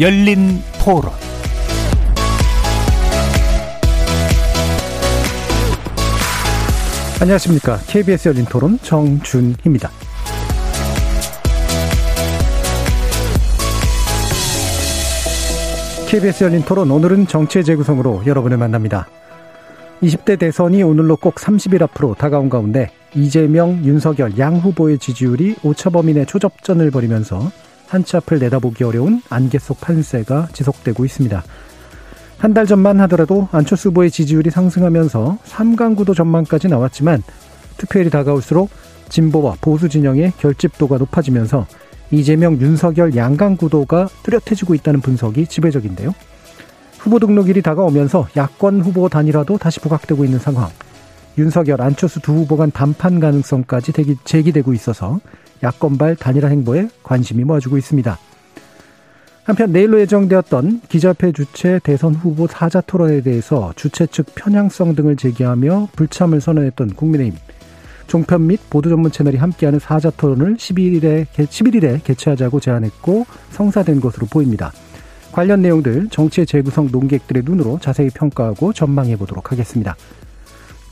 열린 토론 안녕하십니까. KBS 열린 토론 정준희입니다. KBS 열린 토론 오늘은 정치의 재구성으로 여러분을 만납니다. 20대 대선이 오늘로 꼭 30일 앞으로 다가온 가운데 이재명, 윤석열 양 후보의 지지율이 오차범위내 초접전을 벌이면서 한치 앞을 내다보기 어려운 안개 속 판세가 지속되고 있습니다. 한 달 전만 하더라도 안철수 후보의 지지율이 상승하면서 3강 구도 전망까지 나왔지만 투표일이 다가올수록 진보와 보수 진영의 결집도가 높아지면서 이재명, 윤석열 양강 구도가 뚜렷해지고 있다는 분석이 지배적인데요. 후보 등록일이 다가오면서 야권 후보 단일화도 다시 부각되고 있는 상황. 윤석열, 안철수 두 후보 간 단판 가능성까지 제기되고 있어서 야권발 단일화 행보에 관심이 모아지고 있습니다. 한편 내일로 예정되었던 기자회 주최 대선 후보 사자 토론에 대해서 주최 측 편향성 등을 제기하며 불참을 선언했던 국민의힘. 종편 및 보도 전문 채널이 함께하는 사자 토론을 11일에, 11일에 개최하자고 제안했고 성사된 것으로 보입니다. 관련 내용들 정치의 재구성 논객들의 눈으로 자세히 평가하고 전망해 보도록 하겠습니다.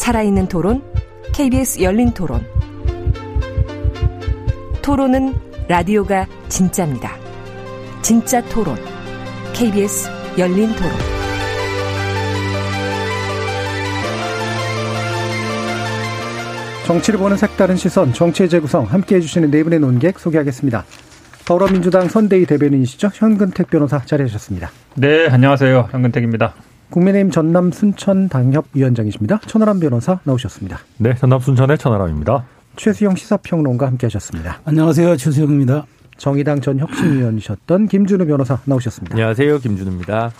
살아있는 토론, KBS 열린 토론. 토론은 라디오가 진짜입니다. 진짜 토론, KBS 열린 토론. 정치를 보는 색다른 시선, 정치의 재구성 함께 해주시는 네 분의 논객 소개하겠습니다. 더불어민주당 선대위 대변인이시죠. 현근택 변호사 자리하셨습니다. 네, 안녕하세요. 현근택입니다. 국민의힘 전남 순천 당협 위원장이십니다. 천하람 변호사 나오셨습니다. 네, 전남 순천의 천하람입니다. 최수영 시사평론가 함께하셨습니다. 안녕하세요, 최수영입니다. 정의당 전 혁신위원이셨던 김준우 변호사 나오셨습니다. 안녕하세요, 김준우입니다.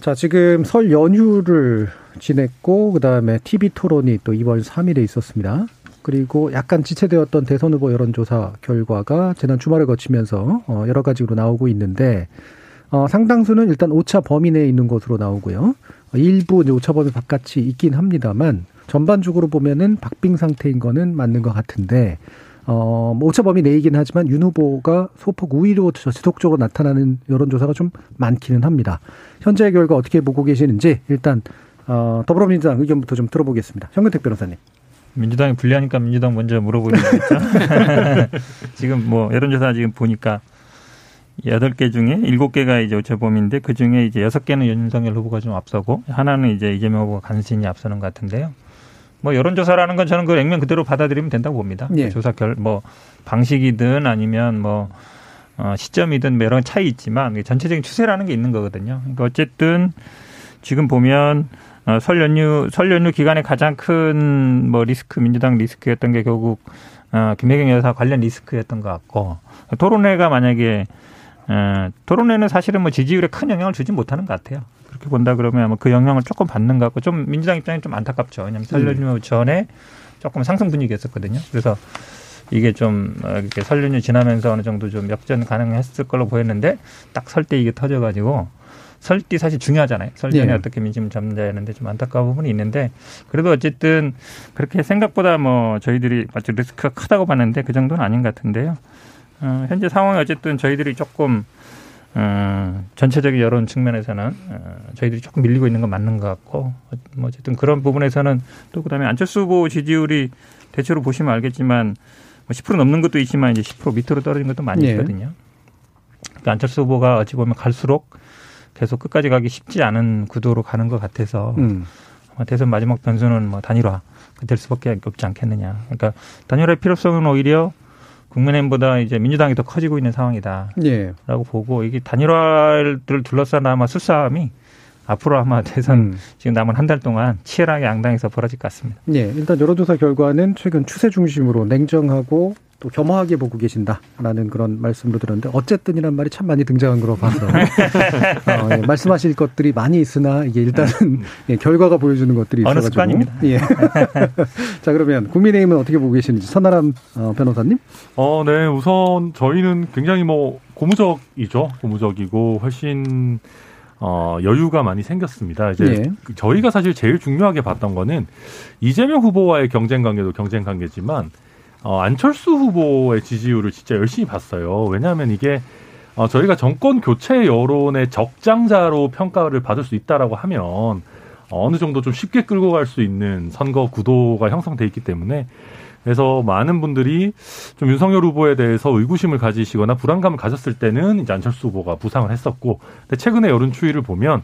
자, 지금 설 연휴를 지냈고 그다음에 TV 토론이 또 이번 3일에 있었습니다. 그리고 약간 지체되었던 대선 후보 여론조사 결과가 지난 주말을 거치면서 어 여러 가지로 나오고 있는데 어 상당수는 일단 오차 범위 내에 있는 것으로 나오고요. 일부 이제 오차 범위 바깥이 있긴 합니다만 전반적으로 보면은 박빙 상태인 거는 맞는 것 같은데 어, 뭐 오차 범위 내이긴 하지만 윤 후보가 소폭 우위로 지속적으로 나타나는 여론조사가 좀 많기는 합니다. 현재의 결과 어떻게 보고 계시는지 일단 어, 더불어민주당 의견부터 좀 들어보겠습니다. 현근택 변호사님. 민주당이 불리하니까 민주당 먼저 거겠죠. 지금 뭐 여론조사 지금 보니까 여덟 개 중에 일곱 개가 이제 오차범위인데 그 중에 이제 여섯 개는 윤석열 후보가 좀 앞서고 하나는 이제 이재명 후보가 간신히 앞서는 것 같은데요. 뭐 여론조사라는 건 저는 그 액면 그대로 받아들이면 된다고 봅니다. 예. 조사 결 뭐 방식이든 아니면 뭐 어, 시점이든 뭐 여러 차이 있지만 전체적인 추세라는 게 있는 거거든요. 그러니까 어쨌든 지금 보면 어, 설 연휴 설 연휴 기간에 가장 큰 뭐 리스크 민주당 리스크였던 게 결국 어, 김혜경 여사 관련 리스크였던 것 같고 토론회가 만약에 어, 토론회는 사실은 뭐 지지율에 큰 영향을 주지 못하는 것 같아요. 그렇게 본다 그러면 아마 그 영향을 조금 받는 것 같고 좀 민주당 입장에 좀 안타깝죠. 왜냐하면 설 연휴 음. 전에 조금 상승 분위기였었거든요. 그래서 이게 좀 어, 이렇게 설 연휴 지나면서 어느 정도 좀 역전 가능했을 걸로 보였는데 딱 설 때 이게 터져가지고 설때 사실 중요하잖아요. 설전에 네. 어떻게 민심 잡는다 하는데 좀 안타까운 부분이 있는데 그래도 어쨌든 그렇게 생각보다 뭐 저희들이 아주 리스크가 크다고 봤는데 그 정도는 아닌 것 같은데요. 어, 현재 상황이 어쨌든 저희들이 조금 어, 전체적인 여론 측면에서는 어, 저희들이 조금 밀리고 있는 건 맞는 것 같고 뭐 어쨌든 그런 부분에서는 또 그다음에 안철수 후보 지지율이 대체로 보시면 알겠지만 뭐 10% 넘는 것도 있지만 이제 10% 밑으로 떨어진 것도 많이 네. 있거든요. 그러니까 안철수 후보가 어찌 보면 갈수록 계속 끝까지 가기 쉽지 않은 구도로 가는 것 같아서 음. 대선 마지막 변수는 뭐 단일화 될 수밖에 없지 않겠느냐. 그러니까 단일화의 필요성은 오히려 국민의힘보다 이제 민주당이 더 커지고 있는 상황이다라고 예. 보고 이게 단일화를 둘러싼 아마 수싸움이 앞으로 아마 대선 음. 지금 남은 한 달 동안 치열하게 양당에서 벌어질 것 같습니다. 네, 일단 여론조사 결과는 최근 추세 중심으로 냉정하고 또 겸허하게 보고 계신다라는 그런 말씀도 들었는데 어쨌든이란 말이 참 많이 등장한 거로 봐서 어, 예, 말씀하실 것들이 많이 있으나 이게 일단은 예, 결과가 보여주는 것들이 있어가지고 어느 습관입니다. 예. 자 그러면 국민의힘은 어떻게 보고 계시는지 선나람 어, 변호사님? 어, 네 우선 저희는 굉장히 뭐 고무적이죠 고무적이고 훨씬 어, 여유가 많이 생겼습니다. 이제 예. 저희가 사실 제일 중요하게 봤던 거는 이재명 후보와의 경쟁 관계도 경쟁 관계지만 어, 안철수 후보의 지지율을 진짜 열심히 봤어요. 왜냐하면 이게 어, 저희가 정권 교체 여론의 적장자로 평가를 받을 수 있다라고 하면 어, 어느 정도 좀 쉽게 끌고 갈 수 있는 선거 구도가 형성돼 있기 때문에 그래서 많은 분들이 좀 윤석열 후보에 대해서 의구심을 가지시거나 불안감을 가졌을 때는 이제 안철수 후보가 부상을 했었고, 근데 최근에 여론 추이를 보면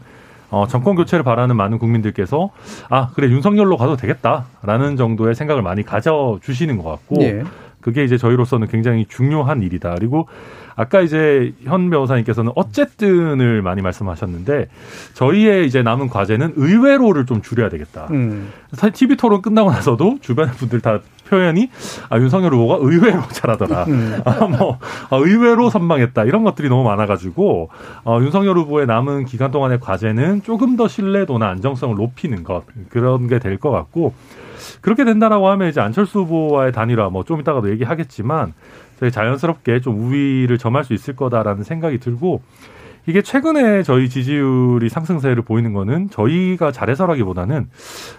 어, 정권 교체를 바라는 많은 국민들께서 아 그래 윤석열로 가도 되겠다라는 정도의 생각을 많이 가져 주시는 것 같고 네. 그게 이제 저희로서는 굉장히 중요한 일이다. 그리고 아까 이제 현 변호사님께서는 어쨌든을 많이 말씀하셨는데 저희의 이제 남은 과제는 의외로를 좀 줄여야 되겠다. 음. TV 토론 끝나고 나서도 주변 분들 다 표현이 아, 윤석열 후보가 의외로 잘하더라. 음. 아, 뭐 아, 의외로 선방했다 이런 것들이 너무 많아가지고 어, 윤석열 후보의 남은 기간 동안의 과제는 조금 더 신뢰도나 안정성을 높이는 것 그런 게 될 것 같고 그렇게 된다라고 하면 이제 안철수 후보와의 단일화 뭐 좀 이따가도 얘기하겠지만 저희 자연스럽게 좀 우위를 점할 수 있을 거다라는 생각이 들고 이게 최근에 저희 지지율이 상승세를 보이는 거는 저희가 잘해서라기보다는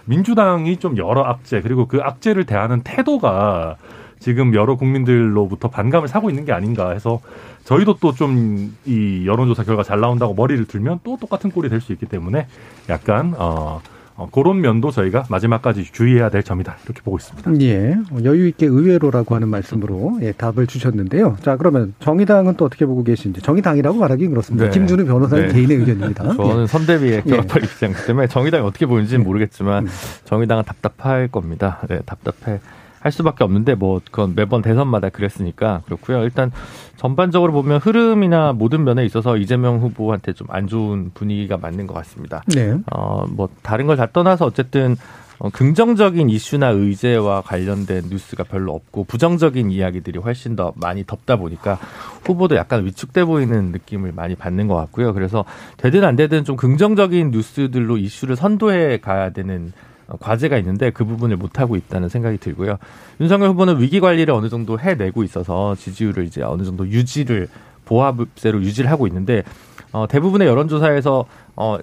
민주당이 좀 여러 악재 그리고 그 악재를 대하는 태도가 지금 여러 국민들로부터 반감을 사고 있는 게 아닌가 해서 저희도 또 좀 이 여론조사 결과 잘 나온다고 머리를 들면 또 똑같은 꼴이 될 수 있기 때문에 약간 어 어, 그런 면도 저희가 마지막까지 주의해야 될 점이다 이렇게 보고 있습니다. 예, 여유 있게 의외로라고 하는 말씀으로 예, 답을 주셨는데요. 자, 그러면 정의당은 또 어떻게 보고 계신지 정의당이라고 말하기 그렇습니다. 네. 김준우 변호사님 네. 개인의 의견입니다. 저는 예. 선대위의 결합할 예. 입장 때문에 정의당이 어떻게 보는지는 예. 모르겠지만 음. 정의당은 답답할 겁니다. 네, 답답해. 할 수밖에 없는데 뭐 그건 매번 대선마다 그랬으니까 그렇고요. 일단 전반적으로 보면 흐름이나 모든 면에 있어서 이재명 후보한테 좀 안 좋은 분위기가 맞는 것 같습니다. 네. 어뭐 다른 걸 다 떠나서 어쨌든 어, 긍정적인 이슈나 의제와 관련된 뉴스가 별로 없고 부정적인 이야기들이 훨씬 더 많이 덮다 보니까 후보도 약간 위축돼 보이는 느낌을 많이 받는 것 같고요. 그래서 되든 안 되든 좀 긍정적인 뉴스들로 이슈를 선도해 가야 되는 과제가 있는데 그 부분을 못 하고 있다는 생각이 들고요. 윤석열 후보는 위기 관리를 어느 정도 해내고 있어서 지지율을 이제 어느 정도 유지를 보합세로 유지를 하고 있는데 어, 대부분의 여론조사에서 어,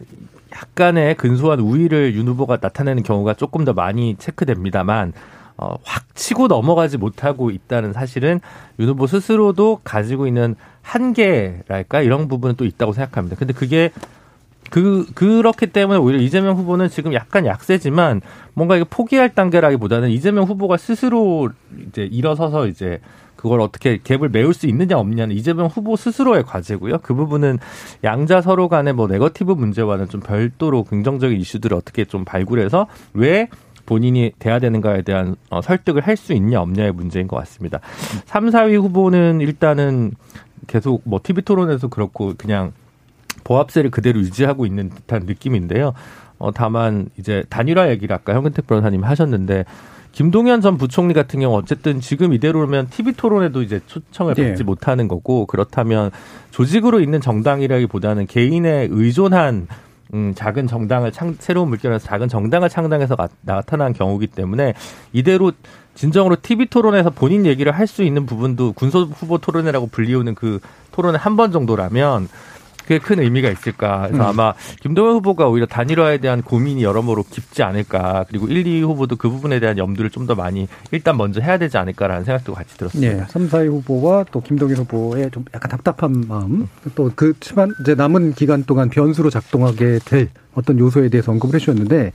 약간의 근소한 우위를 윤 후보가 나타내는 경우가 조금 더 많이 체크됩니다만 어, 확 치고 넘어가지 못하고 있다는 사실은 윤 후보 스스로도 가지고 있는 한계랄까 이런 부분은 또 있다고 생각합니다. 근데 그게 그 그렇기 때문에 오히려 이재명 후보는 지금 약간 약세지만 뭔가 이게 포기할 단계라기보다는 이재명 후보가 스스로 이제 일어서서 이제 그걸 어떻게 갭을 메울 수 있느냐 없느냐는 이재명 후보 스스로의 과제고요. 그 부분은 양자 서로 간의 뭐 네거티브 문제와는 좀 별도로 긍정적인 이슈들을 어떻게 좀 발굴해서 왜 본인이 돼야 되는가에 대한 어, 설득을 할 수 있냐 없냐의 문제인 것 같습니다. 3, 4위 후보는 일단은 계속 뭐 TV 토론에서 그렇고 그냥 보합세를 그대로 유지하고 있는 듯한 느낌인데요. 어, 다만 이제 단일화 얘기를 아까 현근택 변호사님 하셨는데 김동연 전 부총리 같은 경우 어쨌든 지금 이대로면 TV 토론에도 이제 초청을 받지 네. 못하는 거고 그렇다면 조직으로 있는 정당이라기보다는 개인의 의존한 음, 작은 정당을 창, 새로운 물결에서 작은 정당을 창당해서 나, 나타난 경우기 때문에 이대로 진정으로 TV 토론에서 본인 얘기를 할 수 있는 부분도 군소 후보 토론회라고 불리우는 그 토론회 한 번 정도라면 그게 큰 의미가 있을까. 그래서 음. 아마 김동연 후보가 오히려 단일화에 대한 고민이 여러모로 깊지 않을까. 그리고 1, 2 후보도 그 부분에 대한 염두를 좀 더 많이 일단 먼저 해야 되지 않을까라는 생각도 같이 들었습니다. 네. 3, 4위 후보와 또 김동연 후보의 좀 약간 답답한 마음. 또 그렇지만 이제 남은 기간 동안 변수로 작동하게 될 어떤 요소에 대해서 언급을 해주셨는데,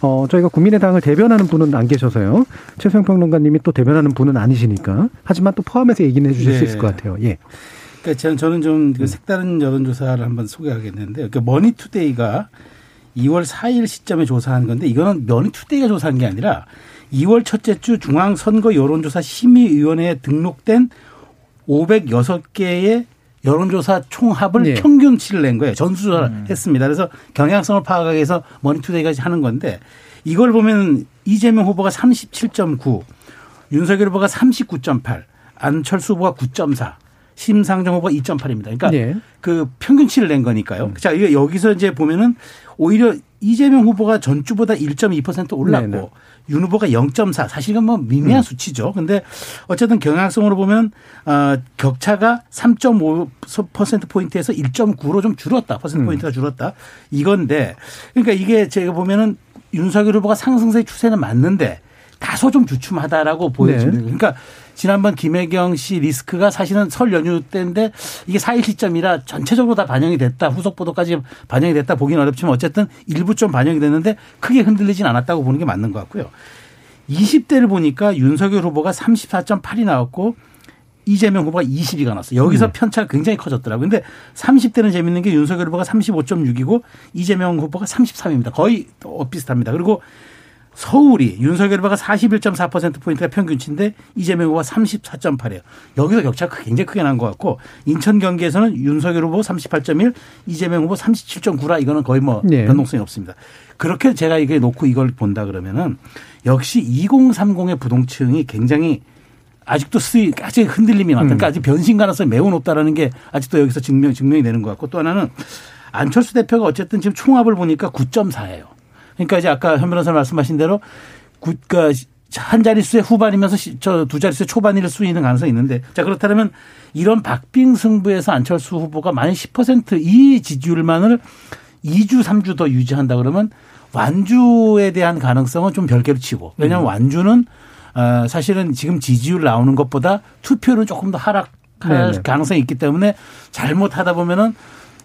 어, 저희가 국민의당을 대변하는 분은 안 계셔서요. 최수영 평론가님이 또 대변하는 분은 아니시니까. 하지만 또 포함해서 얘기는 해주실 네. 수 있을 것 같아요. 예. 그러니까 저는, 저는 좀 그 색다른 여론조사를 한번 소개하겠는데, 그러니까 머니투데이가 2월 4일 시점에 조사한 건데, 이거는 머니투데이가 조사한 게 아니라 2월 첫째 주 중앙선거 여론조사 심의위원회에 등록된 506개의 여론조사 총합을 예. 평균치를 낸 거예요. 전수조사를 음. 했습니다. 그래서 경향성을 파악하기 위해서 머니투데이가 하는 건데 이걸 보면 이재명 후보가 37.9, 윤석열 후보가 39.8, 안철수 후보가 9.4, 심상정 후보가 2.8입니다. 그러니까 예. 그 평균치를 낸 거니까요. 음. 자, 이게 여기서 이제 보면은 오히려 이재명 후보가 전주보다 1.2% 올랐고 네네. 윤 후보가 0.4 사실은 뭐 미미한 수치죠. 근데 어쨌든 경향성으로 보면 어 격차가 3.5% 포인트에서 1.9로 좀 줄었다. 퍼센트 포인트가 줄었다. 이건데 그러니까 이게 제가 보면은 윤석열 후보가 상승세 추세는 맞는데 다소 좀 주춤하다라고 보여집니다. 그러니까 지난번 김혜경 씨 리스크가 사실은 설 연휴 때인데 이게 4일 시점이라 전체적으로 다 반영이 됐다. 후속 보도까지 반영이 됐다 보기는 어렵지만 어쨌든 일부 좀 반영이 됐는데 크게 흔들리진 않았다고 보는 게 맞는 것 같고요. 20대를 보니까 윤석열 후보가 34.8이 나왔고 이재명 후보가 20이 나왔어요. 여기서 편차가 굉장히 커졌더라고요. 근데 30대는 재밌는 게 윤석열 후보가 35.6이고 이재명 후보가 33입니다. 거의 또 비슷합니다. 그리고 서울이 윤석열 후보가 41.4%포인트가 평균치인데 이재명 후보가 34.8이에요. 여기서 격차가 굉장히 크게 난 것 같고 인천 경기에서는 윤석열 후보 38.1, 이재명 후보 37.9라 이거는 거의 뭐 네. 변동성이 없습니다. 그렇게 제가 이게 놓고 이걸 본다 그러면은 역시 2030의 부동층이 굉장히 아직도 수위 아직 흔들림이 많다. 그러니까 아직 변신 가능성이 매우 높다라는 게 아직도 여기서 증명 증명이 되는 것 같고 또 하나는 안철수 대표가 어쨌든 지금 총합을 보니까 9.4예요. 그러니까 이제 아까 현 변호사 말씀하신 대로 구, 그러니까 한 자릿수의 후반이면서 저 두 자릿수의 초반일 수 있는 가능성이 있는데 자 그렇다면 이런 박빙 승부에서 안철수 후보가 만약 10%이 지지율만을 2주 3주 더 유지한다 그러면 완주에 대한 가능성은 좀 별개로 치고 왜냐하면 완주는 어, 사실은 지금 지지율 나오는 것보다 투표율은 조금 더 하락할 네네. 가능성이 있기 때문에 잘못하다 보면은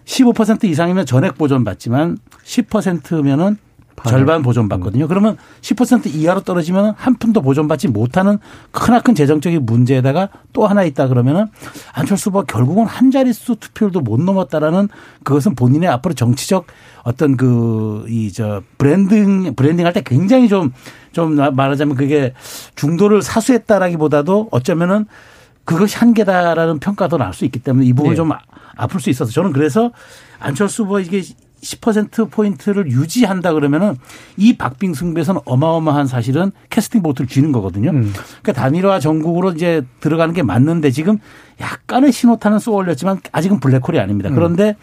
15% 이상이면 전액 보전 받지만 10%면은 절반 보존받거든요. 그러면 10% 이하로 떨어지면 한 푼도 보존받지 못하는 크나큰 재정적인 문제에다가 또 하나 있다 그러면은 안철수 후보가 결국은 한 자릿수 투표율도 못 넘었다라는 그것은 본인의 앞으로 정치적 어떤 그 이 저 branding branding 할 때 굉장히 좀좀 말하자면 그게 중도를 사수했다라기보다도 어쩌면은 그것이 한계다라는 평가도 나올 수 있기 때문에 이 부분 네. 좀 아- 아플 수 있어서 저는 그래서 안철수 후보 이게 10% 포인트를 유지한다 그러면은 이 박빙 승부에서는 어마어마한 사실은 캐스팅 보트를 쥐는 거거든요. 음. 그러니까 단일화 전국으로 이제 들어가는 게 맞는데 지금 약간의 신호탄은 쏘아 올렸지만 아직은 블랙홀이 아닙니다. 그런데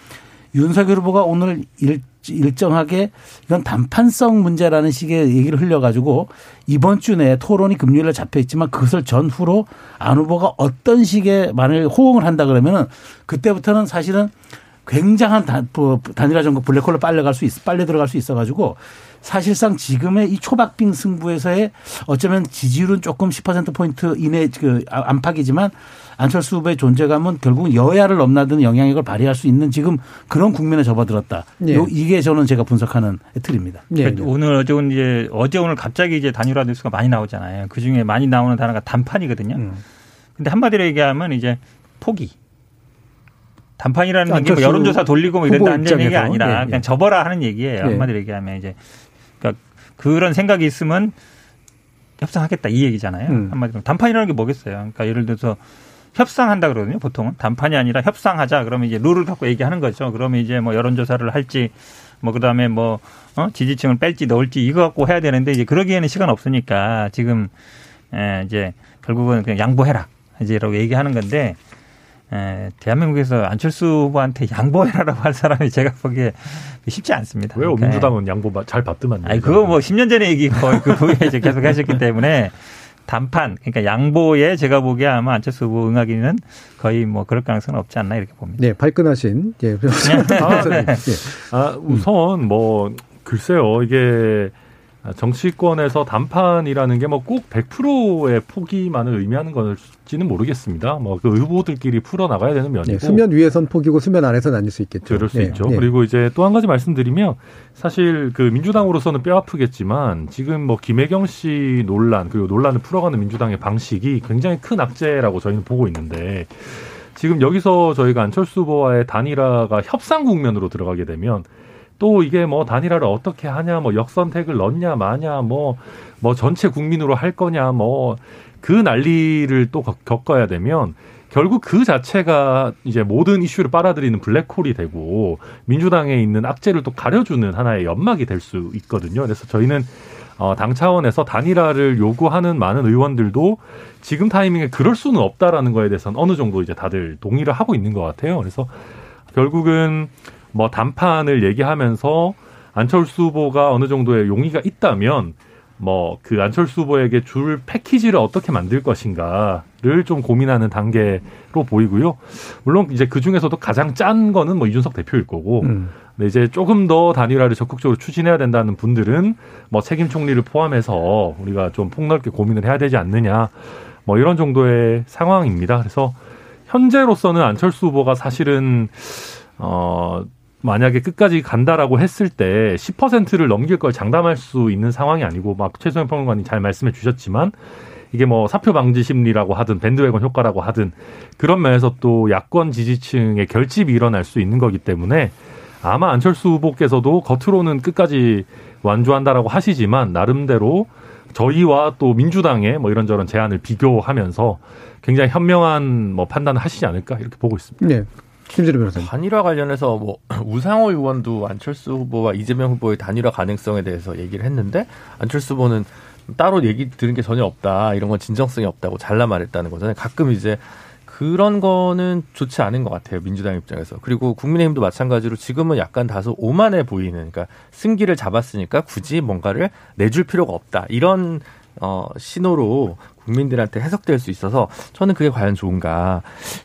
윤석열 후보가 오늘 일, 일정하게 이건 단판성 문제라는 식의 얘기를 흘려가지고 이번 주 내에 토론이 금요일에 잡혀 있지만 그것을 전후로 안 후보가 어떤 식의 만일 호응을 한다 그러면은 그때부터는 사실은 굉장한 단, 뭐, 단일화 전국 블랙홀로 빨려갈 수 있, 빨려 들어갈 수 있어가지고 사실상 지금의 이 초박빙 승부에서의 어쩌면 지지율은 조금 10%포인트 이내 그 안팎이지만 안철수 후보의 존재감은 결국은 여야를 넘나드는 영향력을 발휘할 수 있는 지금 그런 국면에 접어들었다. 예. 요- 이게 저는 제가 분석하는 틀입니다. 예, 오늘 어제 오늘 이제 어제 오늘 갑자기 이제 단일화 뉴스가 많이 나오잖아요. 그 중에 많이 나오는 단어가 단판이거든요. 음. 근데 한마디로 얘기하면 이제 포기. 단판이라는 게뭐 안철수 여론조사 돌리고 뭐 후보 이런다는 얘기가. 아니라 예, 예. 그냥 접어라 하는 얘기예요. 예. 한마디로 얘기하면 이제 그러니까 그런 생각이 있으면 협상하겠다 이 얘기잖아요. 음. 한마디로 단판이라는 게 뭐겠어요. 그러니까 예를 들어서 협상한다 그러거든요. 보통은 단판이 아니라 협상하자. 그러면 이제 룰을 갖고 얘기하는 거죠. 그러면 이제 뭐 여론조사를 할지 뭐 그다음에 뭐 어? 지지층을 뺄지 넣을지 이거 갖고 해야 되는데 이제 그러기에는 시간 없으니까 지금 에, 이제 결국은 그냥 양보해라 이제라고 얘기하는 건데 에, 대한민국에서 안철수 후보한테 양보해라라고 할 사람이 제가 보기에 쉽지 않습니다. 왜요? 그러니까 민주당은 양보 마- 잘 받더만. 아니 그거 뭐 10년 전에 얘기고 그 후에 이제 계속 하셨기 때문에 단판 그러니까 양보에 제가 보기에 아마 안철수 후보 응하기는 거의 뭐 그럴 가능성은 없지 않나 이렇게 봅니다. 네, 발끈하신 예, 아, 네. 아, 우선 뭐 글쎄요 이게 정치권에서 단판이라는 게 뭐 꼭 100%의 포기만을 의미하는 건지는 모르겠습니다. 뭐그 후보들끼리 풀어 나가야 되는 면이고 네, 수면 위에선 포기고 수면 아래서 나뉠 수 있겠죠. 그럴 수 네, 있죠. 네. 그리고 이제 또 한 가지 말씀드리면 사실 그 민주당으로서는 뼈 아프겠지만 지금 뭐 김혜경 씨 논란 그리고 논란을 풀어가는 민주당의 방식이 굉장히 큰 악재라고 저희는 보고 있는데 지금 여기서 저희가 안철수 후보와의 단일화가 협상 국면으로 들어가게 되면 또 이게 뭐 단일화를 어떻게 하냐, 뭐 역선택을 넣냐, 마냐, 뭐, 뭐 전체 국민으로 할 거냐, 뭐 그 난리를 또 겪- 겪어야 되면 결국 그 자체가 이제 모든 이슈를 빨아들이는 블랙홀이 되고 민주당에 있는 악재를 또 가려주는 하나의 연막이 될 수 있거든요. 그래서 저희는 어, 당 차원에서 단일화를 요구하는 많은 의원들도 지금 타이밍에 그럴 수는 없다라는 거에 대해서는 어느 정도 이제 다들 동의를 하고 있는 것 같아요. 그래서 결국은 뭐 단판을 얘기하면서 안철수 후보가 어느 정도의 용의가 있다면 뭐 그 안철수 후보에게 줄 패키지를 어떻게 만들 것인가를 좀 고민하는 단계로 보이고요. 물론 이제 그 중에서도 가장 짠 거는 뭐 이준석 대표일 거고, 음. 근데 이제 조금 더 단일화를 적극적으로 추진해야 된다는 분들은 뭐 책임 총리를 포함해서 우리가 좀 폭넓게 고민을 해야 되지 않느냐, 뭐 이런 정도의 상황입니다. 그래서 현재로서는 안철수 후보가 사실은 어 만약에 끝까지 간다라고 했을 때 10%를 넘길 걸 장담할 수 있는 상황이 아니고 막 최소영 평론가님 잘 말씀해 주셨지만 이게 뭐 사표 방지 심리라고 하든 밴드웨건 효과라고 하든 그런 면에서 또 야권 지지층의 결집이 일어날 수 있는 거기 때문에 아마 안철수 후보께서도 겉으로는 끝까지 완주한다라고 하시지만 나름대로 저희와 또 민주당의 뭐 이런저런 제안을 비교하면서 굉장히 현명한 뭐 판단을 하시지 않을까 이렇게 보고 있습니다. 네. 김재료 변호사님. 단일화 관련해서 뭐 우상호 의원도 안철수 후보와 이재명 후보의 단일화 가능성에 대해서 얘기를 했는데 안철수 후보는 따로 얘기 들은 게 전혀 없다. 이런 건 진정성이 없다고 잘라 말했다는 거잖아요. 가끔 이제 그런 거는 좋지 않은 것 같아요. 민주당 입장에서. 그리고 국민의힘도 마찬가지로 지금은 약간 다소 오만해 보이는, 그러니까 승기를 잡았으니까 굳이 뭔가를 내줄 필요가 없다. 이런 어, 신호로 국민들한테 해석될 수 있어서 저는 그게 과연 좋은가.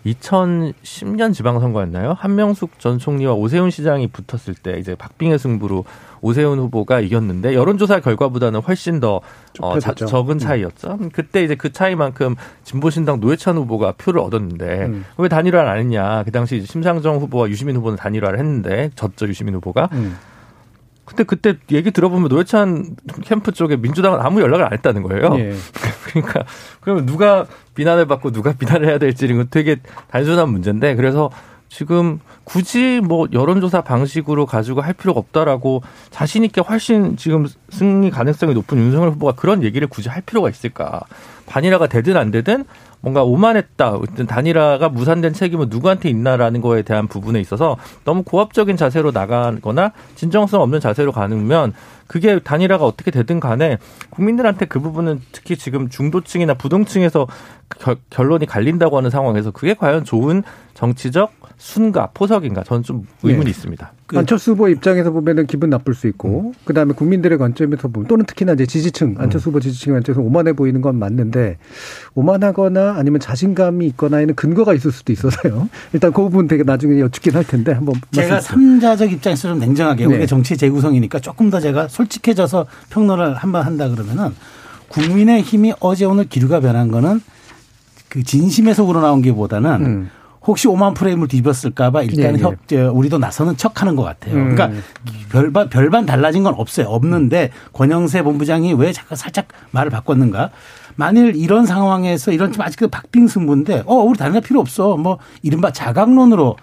2010년 지방선거였나요? 한명숙 전 총리와 오세훈 시장이 붙었을 때 이제 박빙의 승부로 오세훈 후보가 이겼는데 여론조사 결과보다는 훨씬 더 어, 자, 적은 음. 차이였죠. 음. 그때 이제 그 차이만큼 진보신당 노회찬 후보가 표를 얻었는데 음. 왜 단일화를 안 했냐. 그 당시 심상정 후보와 유시민 후보는 단일화를 했는데 졌죠 유시민 후보가. 음. 근데 그때 얘기 들어보면 노회찬 캠프 쪽에 민주당은 아무 연락을 안 했다는 거예요. 예. 그러니까 그러면 누가 비난을 받고 누가 비난을 해야 될지는 되게 단순한 문제인데 그래서 지금 굳이 뭐 여론조사 방식으로 가지고 할 필요가 없다라고 자신 있게 훨씬 지금 승리 가능성이 높은 윤석열 후보가 그런 얘기를 굳이 할 필요가 있을까? 반일화가 되든 안 되든 뭔가 오만했다. 단일화가 무산된 책임은 누구한테 있나라는 거에 대한 부분에 있어서 너무 고압적인 자세로 나가거나 진정성 없는 자세로 가면 그게 단일화가 어떻게 되든 간에 국민들한테 그 부분은 특히 지금 중도층이나 부동층에서 결론이 갈린다고 하는 상황에서 그게 과연 좋은 정치적 순가 포석인가 저는 좀 의문이 네. 있습니다. 그 안철수 후보 입장에서 보면은 기분 나쁠 수 있고 음. 그다음에 국민들의 관점에서 보면 또는 특히나 이제 지지층 안철수 후보 지지층 관점에서 오만해 보이는 건 맞는데 오만하거나 아니면 자신감이 있거나에는 근거가 있을 수도 있어서요. 일단 그 부분 되게 나중에 여쭙긴 할 텐데 한번 제가 삼자적 입장에서 좀 냉정하게 네. 우리 정치 재구성이니까 조금 더 제가 솔직해져서 평론을 한번 한다 그러면은 국민의 힘이 어제 오늘 기류가 변한 거는 그 진심에서 우러나온 게 보다는 음. 혹시 5만 프레임을 뒤집었을까봐 일단 네, 협, 네. 우리도 나서는 척 하는 것 같아요. 음. 그러니까 별반, 별반 달라진 건 없어요. 없는데 권영세 본부장이 왜 잠깐 살짝 말을 바꿨는가. 만일 이런 상황에서 이런 좀 아직 그 박빙 승부인데 어, 우리 거 필요 없어. 뭐 이른바 자강론으로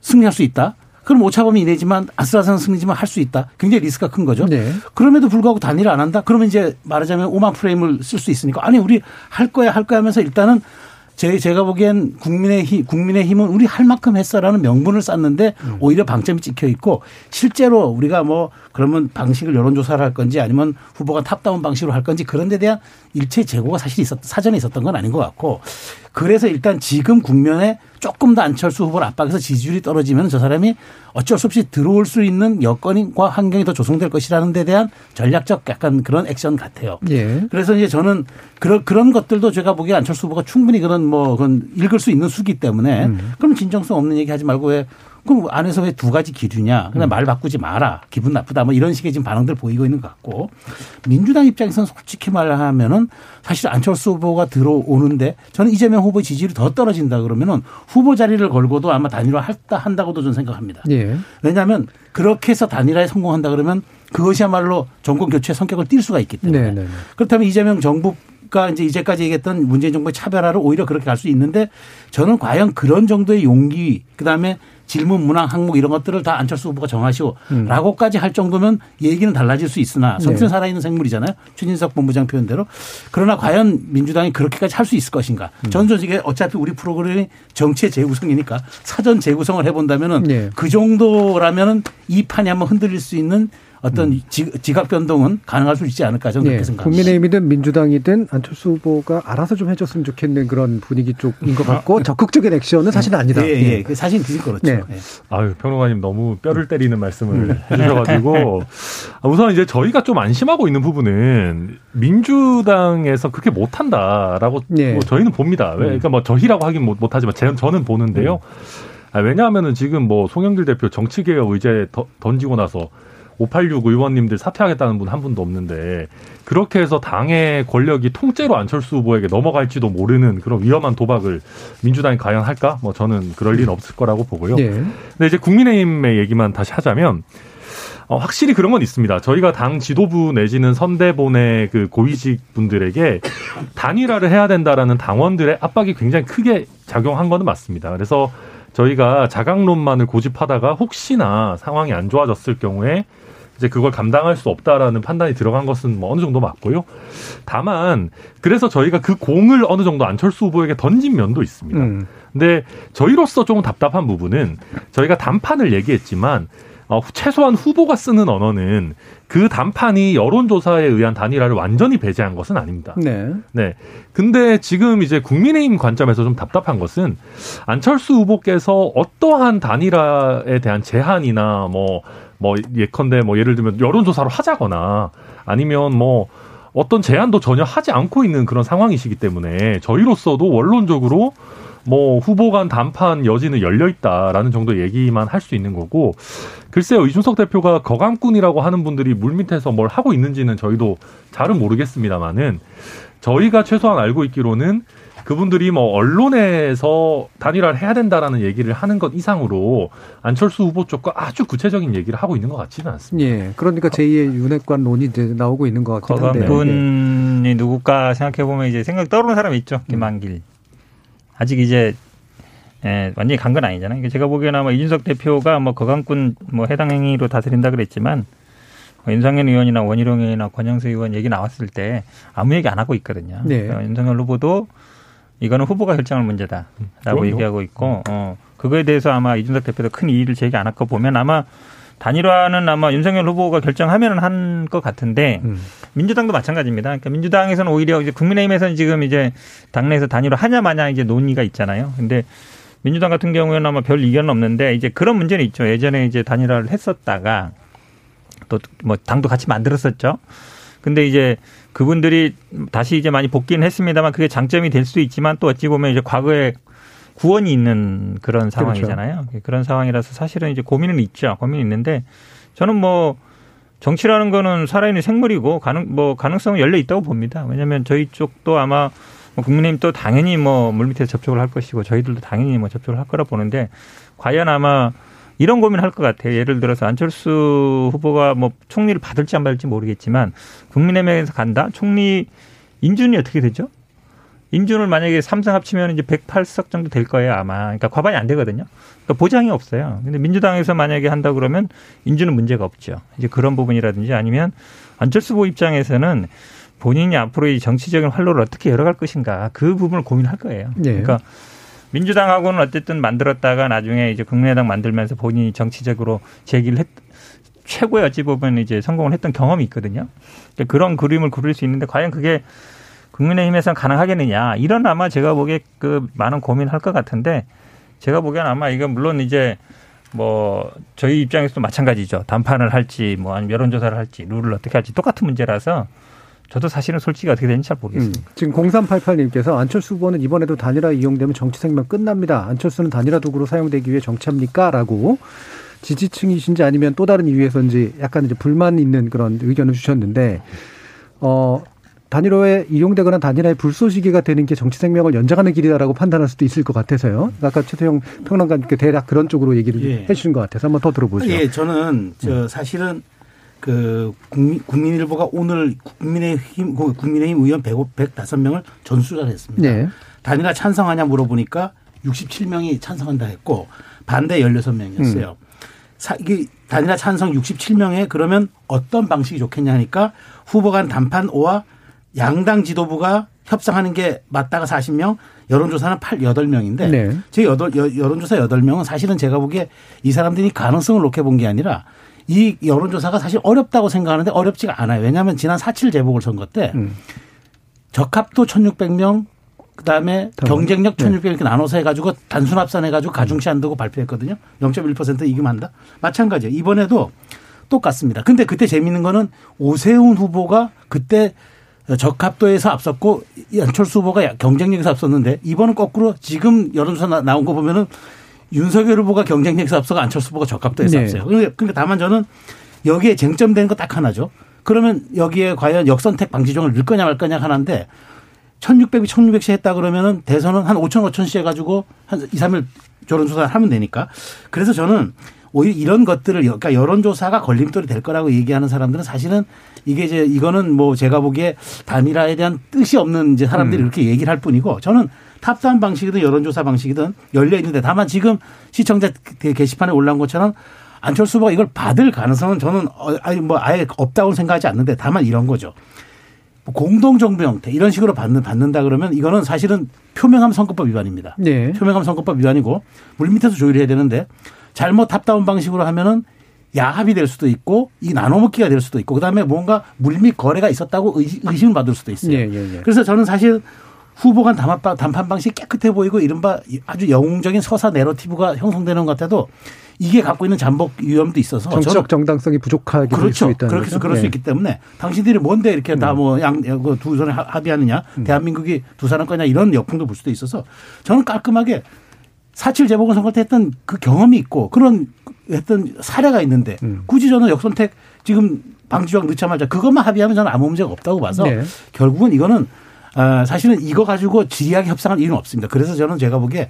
승리할 수 있다. 그럼 오차범위 이내지만 아슬아슬한 승리지만 할 수 있다. 굉장히 리스크가 큰 거죠. 네. 그럼에도 불구하고 단일을 안 한다. 그러면 이제 말하자면 5만 프레임을 쓸 수 있으니까 아니 우리 할 거야 할 거야 하면서 일단은 제, 제가 보기엔 국민의 힘, 국민의 힘은 우리 할 만큼 했어라는 명분을 쌓는데 음. 오히려 방점이 찍혀 있고 실제로 우리가 뭐 그러면 방식을 여론조사를 할 건지 아니면 후보가 top-down 방식으로 할 건지 그런 데 대한 일체 재고가 사실 있었, 사전에 있었던 건 아닌 것 같고 그래서 일단 지금 국면에 조금 더 안철수 후보를 압박해서 지지율이 떨어지면 저 사람이 어쩔 수 없이 들어올 수 있는 여건과 환경이 더 조성될 것이라는 데 대한 전략적 약간 그런 액션 같아요. 예. 그래서 이제 저는 그런 그런 것들도 제가 보기에 안철수 후보가 충분히 그런 뭐 그런 읽을 수 있는 수기 때문에 음. 그럼 진정성 없는 얘기 하지 말고 왜 그럼 안에서 왜 두 가지 기류냐. 그냥 음. 말 바꾸지 마라. 기분 나쁘다. 뭐 이런 식의 지금 반응들 보이고 있는 것 같고 민주당 입장에서는 솔직히 말하면은 사실 안철수 후보가 들어오는데 저는 이재명 후보 지지율이 더 떨어진다 그러면은 후보 자리를 걸고도 아마 단일화 할다 한다고도 저는 생각합니다. 예. 왜냐하면 그렇게 해서 단일화에 성공한다 그러면 그것이야말로 정권 교체 성격을 띌 수가 있기 때문에 네, 네, 네. 그렇다면 이재명 정부 아까 이제 이제까지 얘기했던 문재인 정부의 차별화를 오히려 그렇게 갈 수 있는데 저는 과연 그런 정도의 용기 그다음에 질문 문항 항목 이런 것들을 다 안철수 후보가 정하시오 음. 라고까지 할 정도면 얘기는 달라질 수 있으나 성실은 네. 살아있는 생물이잖아요. 최진석 본부장 표현대로. 그러나 과연 민주당이 그렇게까지 할 수 있을 것인가. 음. 저는 솔직히 어차피 우리 프로그램이 정치의 재구성이니까 사전 재구성을 해본다면은 네. 그 정도라면은 이 판이 한번 흔들릴 수 있는 어떤 지- 지각 변동은 가능할 수 있지 않을까 저는 예, 그렇게 생각합니다. 국민의힘이든 민주당이든 안철수 후보가 알아서 좀 해줬으면 좋겠는 그런 분위기 쪽인 것 같고 적극적인 액션은 사실은 아니다. 예, 예. 그 사실 그게 그렇죠. 네. 예. 아유, 평론가님 너무 뼈를 때리는 말씀을 음. 해주셔가지고 아, 우선 이제 저희가 좀 안심하고 있는 부분은 민주당에서 그렇게 못한다라고 예. 뭐 저희는 봅니다. 왜? 그러니까 뭐 저희라고 하긴 못, 못하지만 제- 저는 보는데요. 아, 왜냐하면은 지금 뭐 송영길 대표 정치개혁 의제 더- 던지고 나서 586 의원님들 사퇴하겠다는 분 한 분도 없는데 그렇게 해서 당의 권력이 통째로 안철수 후보에게 넘어갈지도 모르는 그런 위험한 도박을 민주당이 과연 할까? 뭐 저는 그럴 일은 없을 거라고 보고요. 예. 근데 이제 국민의힘의 얘기만 다시 하자면 어, 확실히 그런 건 있습니다. 저희가 당 지도부 내지는 선대본의 그 고위직 분들에게 단일화를 해야 된다라는 당원들의 압박이 굉장히 크게 작용한 거는 맞습니다. 그래서 저희가 자강론만을 고집하다가 혹시나 상황이 안 좋아졌을 경우에 이제 그걸 감당할 수 없다라는 판단이 들어간 것은 뭐 어느 정도 맞고요. 다만 그래서 저희가 그 공을 어느 정도 안철수 후보에게 던진 면도 있습니다. 음. 근데 저희로서 조금 답답한 부분은 저희가 단판을 얘기했지만 어, 최소한 후보가 쓰는 언어는 그 단판이 여론조사에 의한 단일화를 완전히 배제한 것은 아닙니다. 네. 네. 근데 지금 이제 국민의힘 관점에서 좀 답답한 것은 안철수 후보께서 어떠한 단일화에 대한 제한이나 뭐, 뭐, 예컨대 뭐 예를 들면 여론조사로 하자거나 아니면 뭐 어떤 제한도 전혀 하지 않고 있는 그런 상황이시기 때문에 저희로서도 원론적으로 뭐 후보 간 단판 여지는 열려 있다라는 정도 얘기만 할 수 있는 거고 글쎄요 이준석 대표가 거강꾼이라고 하는 분들이 물밑에서 뭘 하고 있는지는 저희도 잘은 모르겠습니다만은 저희가 최소한 알고 있기로는 그분들이 뭐 언론에서 단일화를 해야 된다라는 얘기를 하는 것 이상으로 안철수 후보 쪽과 아주 구체적인 얘기를 하고 있는 것 같지는 않습니다. 예. 그러니까 제2의 윤핵관론이 이제 나오고 있는 것 같긴 한데요. 예. 거간분이 누굴까 생각해 보면 이제 생각 떠오르는 사람이 있죠. 김한길. 아직 이제 예, 완전히 간 건 아니잖아요. 그러니까 제가 보기에는 아마 이준석 대표가 뭐 거강꾼 뭐 해당 행위로 다스린다 그랬지만 뭐 윤상현 의원이나 원희룡 의원이나 권영수 의원 얘기 나왔을 때 아무 얘기 안 하고 있거든요. 네. 그러니까 윤석열 후보도 이거는 후보가 결정할 문제다라고 그럼요. 얘기하고 있고 어, 그거에 대해서 아마 이준석 대표도 큰 이의를 제기 안할거 보면 아마 단일화는 아마 윤석열 후보가 결정하면 한 것 같은데 음. 민주당도 마찬가지입니다. 그러니까 민주당에서는 오히려 이제 국민의힘에서는 지금 이제 당내에서 단일화 하냐 마냐 이제 논의가 있잖아요. 근데 민주당 같은 경우에는 아마 별 이견은 없는데 이제 그런 문제는 있죠. 예전에 이제 단일화를 했었다가 또 뭐 당도 같이 만들었었죠. 근데 이제 그분들이 다시 이제 많이 복귀는 했습니다만 그게 장점이 될수 있지만 또 어찌 보면 이제 과거에 구원이 있는 그런 상황이잖아요. 그런 상황이라서 사실은 이제 고민은 있죠. 고민이 있는데 저는 뭐 정치라는 거는 살아있는 생물이고 가능 뭐 가능성은 열려 있다고 봅니다. 왜냐하면 저희 쪽도 아마 뭐 국민의힘도 당연히 뭐 물밑에서 접촉을 할 것이고 저희들도 당연히 뭐 접촉을 할 거라 보는데 과연 아마 이런 고민을 할 것 같아요. 예를 들어서 안철수 후보가 뭐 총리를 받을지 안 받을지 모르겠지만 국민의힘에서 간다. 총리 인준이 어떻게 되죠? 인준을 만약에 삼성 합치면 이제 108석 정도 될 거예요, 아마. 그러니까 과반이 안 되거든요. 그러니까 보장이 없어요. 근데 민주당에서 만약에 한다 그러면 인준은 문제가 없죠. 이제 그런 부분이라든지 아니면 안철수 후보 입장에서는 본인이 앞으로 이 정치적인 활로를 어떻게 열어갈 것인가 그 부분을 고민할 거예요. 예. 그러니까 민주당하고는 어쨌든 만들었다가 나중에 이제 국민의당 만들면서 본인이 정치적으로 제기를 했, 최고의 어찌 보면 이제 성공을 했던 경험이 있거든요. 그러니까 그런 그림을 그릴 수 있는데 과연 그게 국민의힘에서는 가능하겠느냐. 이런 아마 제가 보기에 그 많은 고민을 할것 같은데 제가 보기엔 아마 이건 물론 이제 뭐 저희 입장에서도 마찬가지죠. 단판을 할지 뭐 아니면 여론조사를 할지 룰을 어떻게 할지 똑같은 문제라서 저도 사실은 솔직히 어떻게 되는지 잘 음. 모르겠습니다. 지금 0388님께서 안철수 후보는 이번에도 단일화 이용되면 정치 생명 끝납니다. 안철수는 단일화 도구로 사용되기 위해 정치합니까? 라고 지지층이신지 아니면 또 다른 이유에서인지 약간 이제 불만 있는 그런 의견을 주셨는데, 어, 단일화에 이용되거나 단일화의 불쏘시개가 되는 게 정치 생명을 연장하는 길이다라고 판단할 수도 있을 것 같아서요. 아까 최태형 평론가님께 대략 그런 쪽으로 얘기를 예. 해주신 것 같아서 한번 더 들어보죠. 예, 저는 저 사실은 그 국민, 국민일보가 오늘 국민의힘 국민의힘 의원 1 105명을 전수조사를 했습니다. 네. 단일화 찬성하냐 물어보니까 67명이 찬성한다 했고 반대 16명이었어요. 음. 사, 이게 단일화 찬성 67명에 그러면 어떤 방식이 좋겠냐 하니까 후보 간 단판 5와 양당 지도부가 협상하는 게 맞다가 40명, 여론조사는 8, 8명인데 네. 제 여덟, 여론조사 8명은 사실은 제가 보기에 이 사람들이 가능성을 놓게 본 게 아니라 이 여론조사가 사실 어렵다고 생각하는데 어렵지가 않아요. 왜냐하면 지난 4.7 재보궐선거 때 음. 적합도 1,600명 그다음에 경쟁력 1,600 이렇게 나눠서 해가지고 단순 합산해가지고 가중치 안 두고 발표했거든요. 0.1% 이기면 다 마찬가지예요. 이번에도 똑같습니다. 근데 그때 재밌는 거는 오세훈 후보가 그때 적합도에서 앞섰고 안철수 후보가 경쟁력에서 앞섰는데 이번은 거꾸로 지금 여론조사 나온 거 보면은 윤석열 후보가 경쟁력에서 앞서고 안철수 후보가 적합도에서 네. 앞서요. 그러니까 다만 저는 여기에 쟁점되는 거 딱 하나죠. 그러면 여기에 과연 역선택 방지종을 넣을 거냐 말 거냐 하나인데 1600이 1600시 했다 그러면은 대선은 한 5천 5천시 해가지고 한 2, 3일 여론조사를 하면 되니까. 그래서 저는 오히려 이런 것들을 그러니까 여론조사가 걸림돌이 될 거라고 얘기하는 사람들은 사실은 이게 이제 이거는 뭐 제가 보기에 단일화에 대한 뜻이 없는 이제 사람들이 음. 이렇게 얘기를 할 뿐이고 저는 top-down 방식이든 여론조사 방식이든 열려 있는데 다만 지금 시청자 게시판에 올라온 것처럼 안철수 후보가 이걸 받을 가능성은 저는 어, 아니 뭐 아예 없다고 생각하지 않는데 다만 이런 거죠. 뭐 공동정부 형태 이런 식으로 받는, 받는다 그러면 이거는 사실은 표명하면 선거법 위반입니다. 네. 표명하면 선거법 위반이고 물밑에서 조율해야 되는데 잘못 top-down 방식으로 하면은 야합이 될 수도 있고 이 나눠먹기가 될 수도 있고 그다음에 뭔가 물밑 거래가 있었다고 의심을 받을 수도 있어요. 예, 예, 예. 그래서 저는 사실 후보 간 담판 방식이 깨끗해 보이고 이른바 아주 영웅적인 서사 내러티브가 형성되는 것 같아도 이게 갖고 있는 잠복 위험도 있어서 정치적 정당성이 부족하게 그렇죠. 될수 있다는 그렇게 그럴 네. 수 있기 때문에 당신들이 뭔데 이렇게 다 뭐 양두 그 손에 합의하느냐 음. 대한민국이 두 사람 거냐 이런 역풍도 불 수도 있어서 저는 깔끔하게 사칠 재보궐선거 때 했던 그 경험이 있고 그런 했던 사례가 있는데 음. 굳이 저는 역선택 지금 방지조항 넣자마자 그것만 합의하면 저는 아무 문제가 없다고 봐서 네. 결국은 이거는 아, 사실은 이거 가지고 지리하게 협상할 이유는 없습니다. 그래서 저는 제가 보기에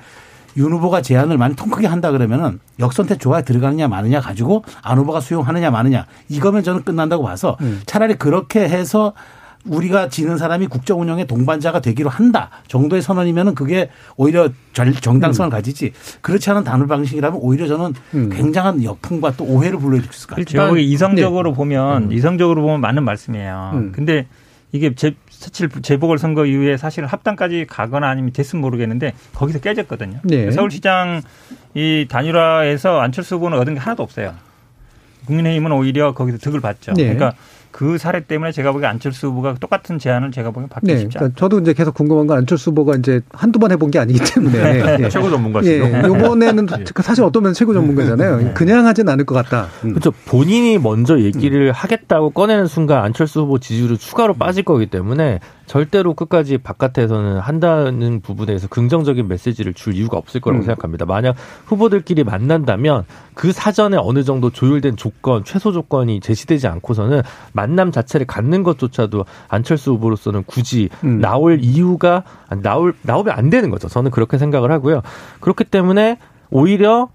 윤 후보가 제안을 많이 통 크게 한다 그러면은 역선택 조화에 들어가느냐 마느냐 가지고 안 후보가 수용하느냐 마느냐 이거면 저는 끝난다고 봐서 음. 차라리 그렇게 해서 우리가 지는 사람이 국정 운영의 동반자가 되기로 한다 정도의 선언이면은 그게 오히려 정당성을 음. 가지지 그렇지 않은 단일 방식이라면 오히려 저는 음. 굉장한 역풍과 또 오해를 불러일으킬 수 있을 것 같아요. 이성적으로 네. 보면 음. 이성적으로 보면 맞는 말씀이에요. 음. 근데 이게 제, 사실 재보궐 선거 이후에 사실 합당까지 가거나 아니면 됐으면 모르겠는데 거기서 깨졌거든요. 네. 서울시장 이 단일화에서 안철수 후보는 얻은 게 하나도 없어요. 국민의힘은 오히려 거기서 득을 봤죠. 네. 그러니까 그 사례 때문에 제가 보기에 안철수 후보가 똑같은 제안을 제가 보기엔 받기 네, 쉽지 그러니까 저도 이제 계속 궁금한 건 안철수 후보가 이제 한두 번 해본 게 아니기 때문에 네. 최고 전문가시죠. 예, 이번에는 예. 사실 어떤 면 최고 전문가잖아요. 네. 그냥 하진 않을 것 같다. 음. 그렇죠. 본인이 먼저 얘기를 음. 하겠다고 꺼내는 순간 안철수 후보 지지율이 추가로 빠질 거기 때문에 절대로 끝까지 바깥에서는 한다는 부분에서 긍정적인 메시지를 줄 이유가 없을 거라고 음. 생각합니다. 만약 후보들끼리 만난다면 그 사전에 어느 정도 조율된 조건, 최소 조건이 제시되지 않고서는 만남 자체를 갖는 것조차도 안철수 후보로서는 굳이 음. 나올 이유가 나올 나오면 안 되는 거죠. 저는 그렇게 생각을 하고요. 그렇기 때문에 오히려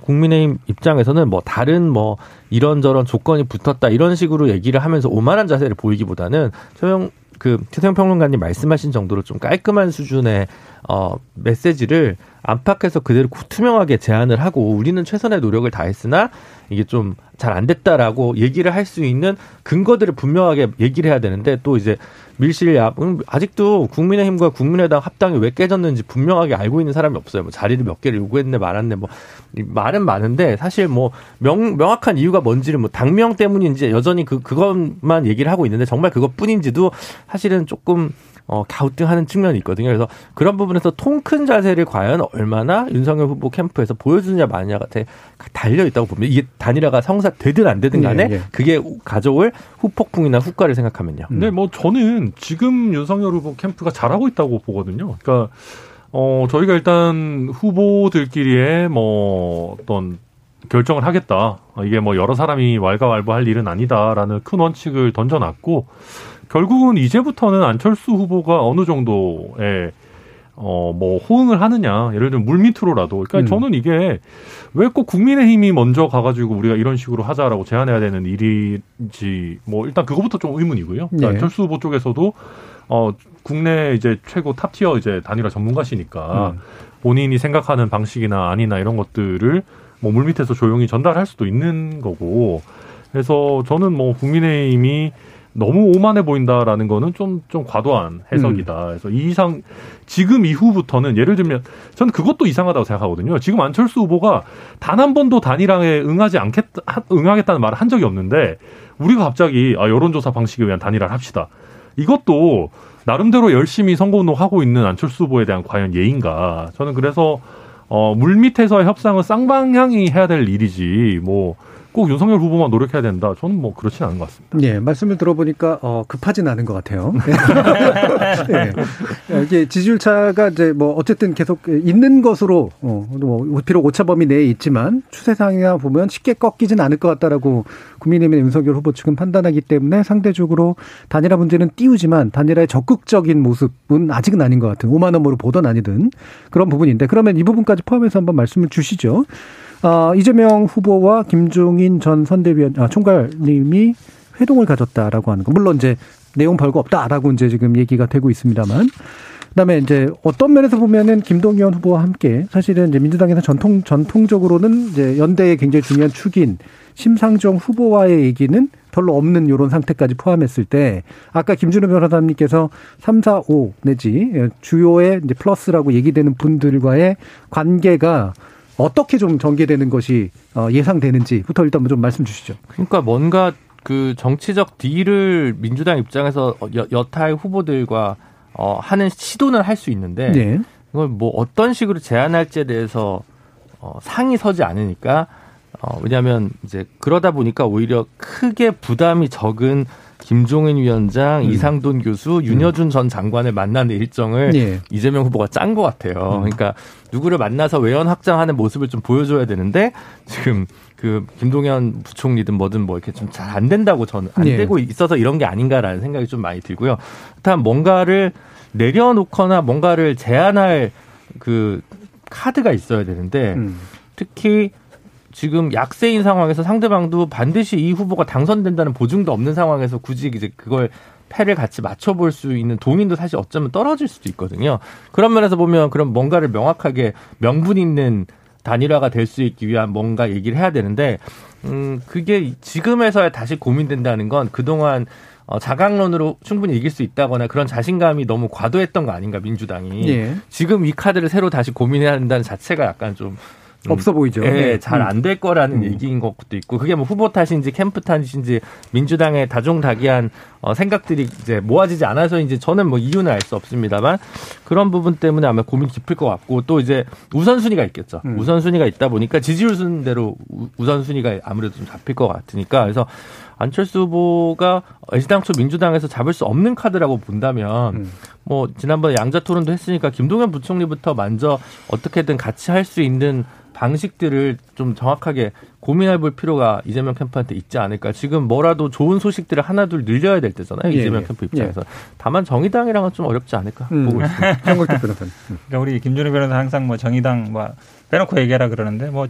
국민의힘 입장에서는 뭐 다른 뭐 이런저런 조건이 붙었다 이런 식으로 얘기를 하면서 오만한 자세를 보이기보다는 소영 그 최세영 평론가님 말씀하신 정도로 좀 깔끔한 수준의 어 메시지를 안팎에서 그대로 투명하게 제안을 하고 우리는 최선의 노력을 다했으나 이게 좀 잘 안 됐다라고 얘기를 할 수 있는 근거들을 분명하게 얘기를 해야 되는데 또 이제 밀실야 음, 아직도 국민의힘과 국민의당 합당이 왜 깨졌는지 분명하게 알고 있는 사람이 없어요. 뭐 자리를 몇 개를 요구했네 말았네 뭐 말은 많은데 사실 뭐 명, 명확한 이유가 뭔지를 뭐 당명 때문인지 여전히 그 그것만 얘기를 하고 있는데 정말 그것뿐인지도 사실은 조금 어, 갸우뚱하는 측면이 있거든요. 그래서 그런 부분에서 통 큰 자세를 과연 얼마나 윤석열 후보 캠프에서 보여주느냐 마느냐가 달려 있다고 봅니다. 이게 단일화가 성사되든 안 되든 간에 예, 예. 그게 가져올 후폭풍이나 후과를 생각하면요. 음. 네, 뭐 저는 지금 윤석열 후보 캠프가 잘하고 있다고 보거든요. 그러니까 어 저희가 일단 후보들끼리의 뭐 어떤 결정을 하겠다. 이게 뭐 여러 사람이 왈가왈부할 일은 아니다라는 큰 원칙을 던져놨고 결국은 이제부터는 안철수 후보가 어느 정도의 어, 뭐, 호응을 하느냐. 예를 들면 물 밑으로라도. 그러니까 음. 저는 이게 왜 꼭 국민의힘이 먼저 가가지고 우리가 이런 식으로 하자라고 제안해야 되는 일인지, 뭐, 일단 그거부터 좀 의문이고요. 그러니까 네. 안철수 후보 쪽에서도, 어, 국내 이제 최고 탑티어 이제 단일화 전문가시니까 음. 본인이 생각하는 방식이나 아니나 이런 것들을 뭐 물 밑에서 조용히 전달할 수도 있는 거고. 그래서 저는 뭐 국민의힘이 너무 오만해 보인다라는 거는 좀, 좀 과도한 해석이다. 그래서 이 이상, 지금 이후부터는 예를 들면, 저는 그것도 이상하다고 생각하거든요. 지금 안철수 후보가 단 한 번도 단일화에 응하지 않겠다, 하- 응하겠다는 말을 한 적이 없는데, 우리가 갑자기, 아, 여론조사 방식에 의한 단일화를 합시다. 이것도 나름대로 열심히 선거운동하고 있는 안철수 후보에 대한 과연 예인가. 저는 그래서, 어, 물밑에서의 협상은 쌍방향이 해야 될 일이지, 뭐, 꼭 윤석열 후보만 노력해야 된다. 저는 뭐 그렇진 않은 것 같습니다. 예, 말씀을 들어보니까 어, 급하진 않은 것 같아요. 예. 이게 지지율 차가 이제 뭐 어쨌든 계속 있는 것으로 어, 뭐 비록 오차 범위 내에 있지만 추세상이나 보면 쉽게 꺾이진 않을 것 같다라고 국민의힘의 윤석열 후보 측은 판단하기 때문에 상대적으로 단일화 문제는 띄우지만 단일화의 적극적인 모습은 아직은 아닌 것 같은 5만 원으로 보던 아니든 그런 부분인데 그러면 이 부분까지 포함해서 한번 말씀을 주시죠. 아, 이재명 후보와 김종인 전 선대위원 아, 총괄님이 회동을 가졌다라고 하는 거. 물론 이제 내용 별거 없다라고 이제 지금 얘기가 되고 있습니다만. 그다음에 이제 어떤 면에서 보면은 김동연 후보와 함께 사실은 이제 민주당에서 전통 전통적으로는 이제 연대의 굉장히 중요한 축인 심상정 후보와의 얘기는 별로 없는 요런 상태까지 포함했을 때 아까 김준호 변호사님께서 3, 4, 5 내지 주요의 이제 플러스라고 얘기되는 분들과의 관계가 어떻게 좀 전개되는 것이 어, 예상되는지부터 일단 좀 말씀 주시죠. 그러니까 뭔가 그 정치적 딜을 민주당 입장에서 여, 여타의 후보들과 어, 하는 시도는 할 수 있는데 네. 이걸 뭐 어떤 식으로 제안할지에 대해서 어, 상이 서지 않으니까 어, 왜냐하면 이제 그러다 보니까 오히려 크게 부담이 적은 김종인 위원장, 음. 이상돈 교수, 윤여준 전 장관을 만나는 일정을 예. 이재명 후보가 짠 것 같아요. 그러니까 누구를 만나서 외연 확장하는 모습을 좀 보여줘야 되는데 지금 그 김동연 부총리든 뭐든 뭐 이렇게 좀 잘 안 된다고 저는 안 예. 되고 있어서 이런 게 아닌가라는 생각이 좀 많이 들고요. 일단 뭔가를 내려놓거나 뭔가를 제안할 그 카드가 있어야 되는데 음. 특히 지금 약세인 상황에서 상대방도 반드시 이 후보가 당선된다는 보증도 없는 상황에서 굳이 이제 그걸 패를 같이 맞춰볼 수 있는 동인도 사실 어쩌면 떨어질 수도 있거든요. 그런 면에서 보면 그럼 뭔가를 명확하게 명분 있는 단일화가 될 수 있기 위한 뭔가 얘기를 해야 되는데, 음, 그게 지금에서야 다시 고민된다는 건 그동안 어, 자강론으로 충분히 이길 수 있다거나 그런 자신감이 너무 과도했던 거 아닌가, 민주당이. 예. 지금 이 카드를 새로 다시 고민해야 한다는 자체가 약간 좀 음, 없어 보이죠. 예, 네. 잘안 될 거라는 음. 얘기인 것도 있고 그게 뭐 후보 탓인지 캠프 탓인지 민주당의 다종다기한 어, 생각들이 이제 모아지지 않아서인지 저는 뭐 이유는 알 수 없습니다만 그런 부분 때문에 아마 고민 깊을 것 같고 또 이제 우선순위가 있겠죠. 음. 우선순위가 있다 보니까 지지율 순대로 우- 우선순위가 아무래도 좀 잡힐 것 같으니까 그래서 안철수 후보가 애시당초 민주당에서 잡을 수 없는 카드라고 본다면 음. 뭐 지난번에 양자 토론도 했으니까 김동연 부총리부터 먼저 어떻게든 같이 할 수 있는 방식들을 좀 정확하게 고민해 볼 필요가 이재명 캠프한테 있지 않을까. 지금 뭐라도 좋은 소식들을 하나둘 늘려야 될 때잖아요. 예, 이재명 예. 캠프 입장에서. 다만 정의당이랑은 좀 어렵지 않을까 음. 보고 있습니다. 음. 그러니까 우리 김준호 변호사 항상 뭐 정의당 뭐 빼놓고 얘기하라 그러는데 뭐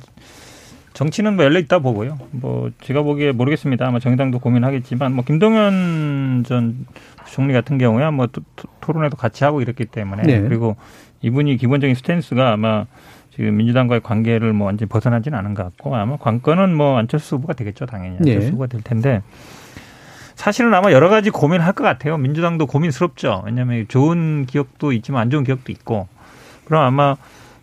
정치는 뭐 열려 있다 보고요. 뭐 제가 보기에 모르겠습니다. 아마 정의당도 고민하겠지만 뭐 김동연 전 총리 같은 경우야 뭐 토, 토- 토론회도 같이 하고 이랬기 때문에 네. 그리고 이분이 기본적인 스탠스가 아마 지금 민주당과의 관계를 뭐 완전히 벗어나지는 않은 것 같고 아마 관건은 뭐 안철수 후보가 되겠죠 당연히 안철수 네. 후보가 될 텐데 사실은 아마 여러 가지 고민을 할것 같아요. 민주당도 고민스럽죠. 왜냐하면 좋은 기억도 있지만 안 좋은 기억도 있고. 그럼 아마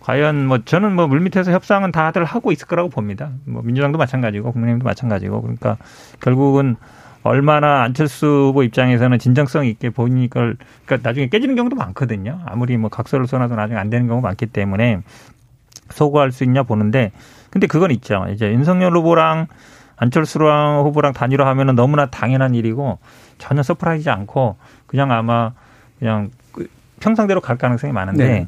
과연 뭐 저는 뭐 물밑에서 협상은 다들 하고 있을 거라고 봅니다. 뭐 민주당도 마찬가지고 국민의힘도 마찬가지고 그러니까 결국은 얼마나 안철수 후보 입장에서는 진정성 있게 본인 이걸 그러니까 나중에 깨지는 경우도 많거든요. 아무리 뭐 각서를 써놔도 나중에 안 되는 경우가 많기 때문에 소구할 수 있냐 보는데 근데 그건 있죠. 이제 윤석열 후보랑 안철수랑 후보랑 단일화하면은 너무나 당연한 일이고 전혀 surprise 않고 그냥 아마 그냥 그 평상대로 갈 가능성이 많은데 네.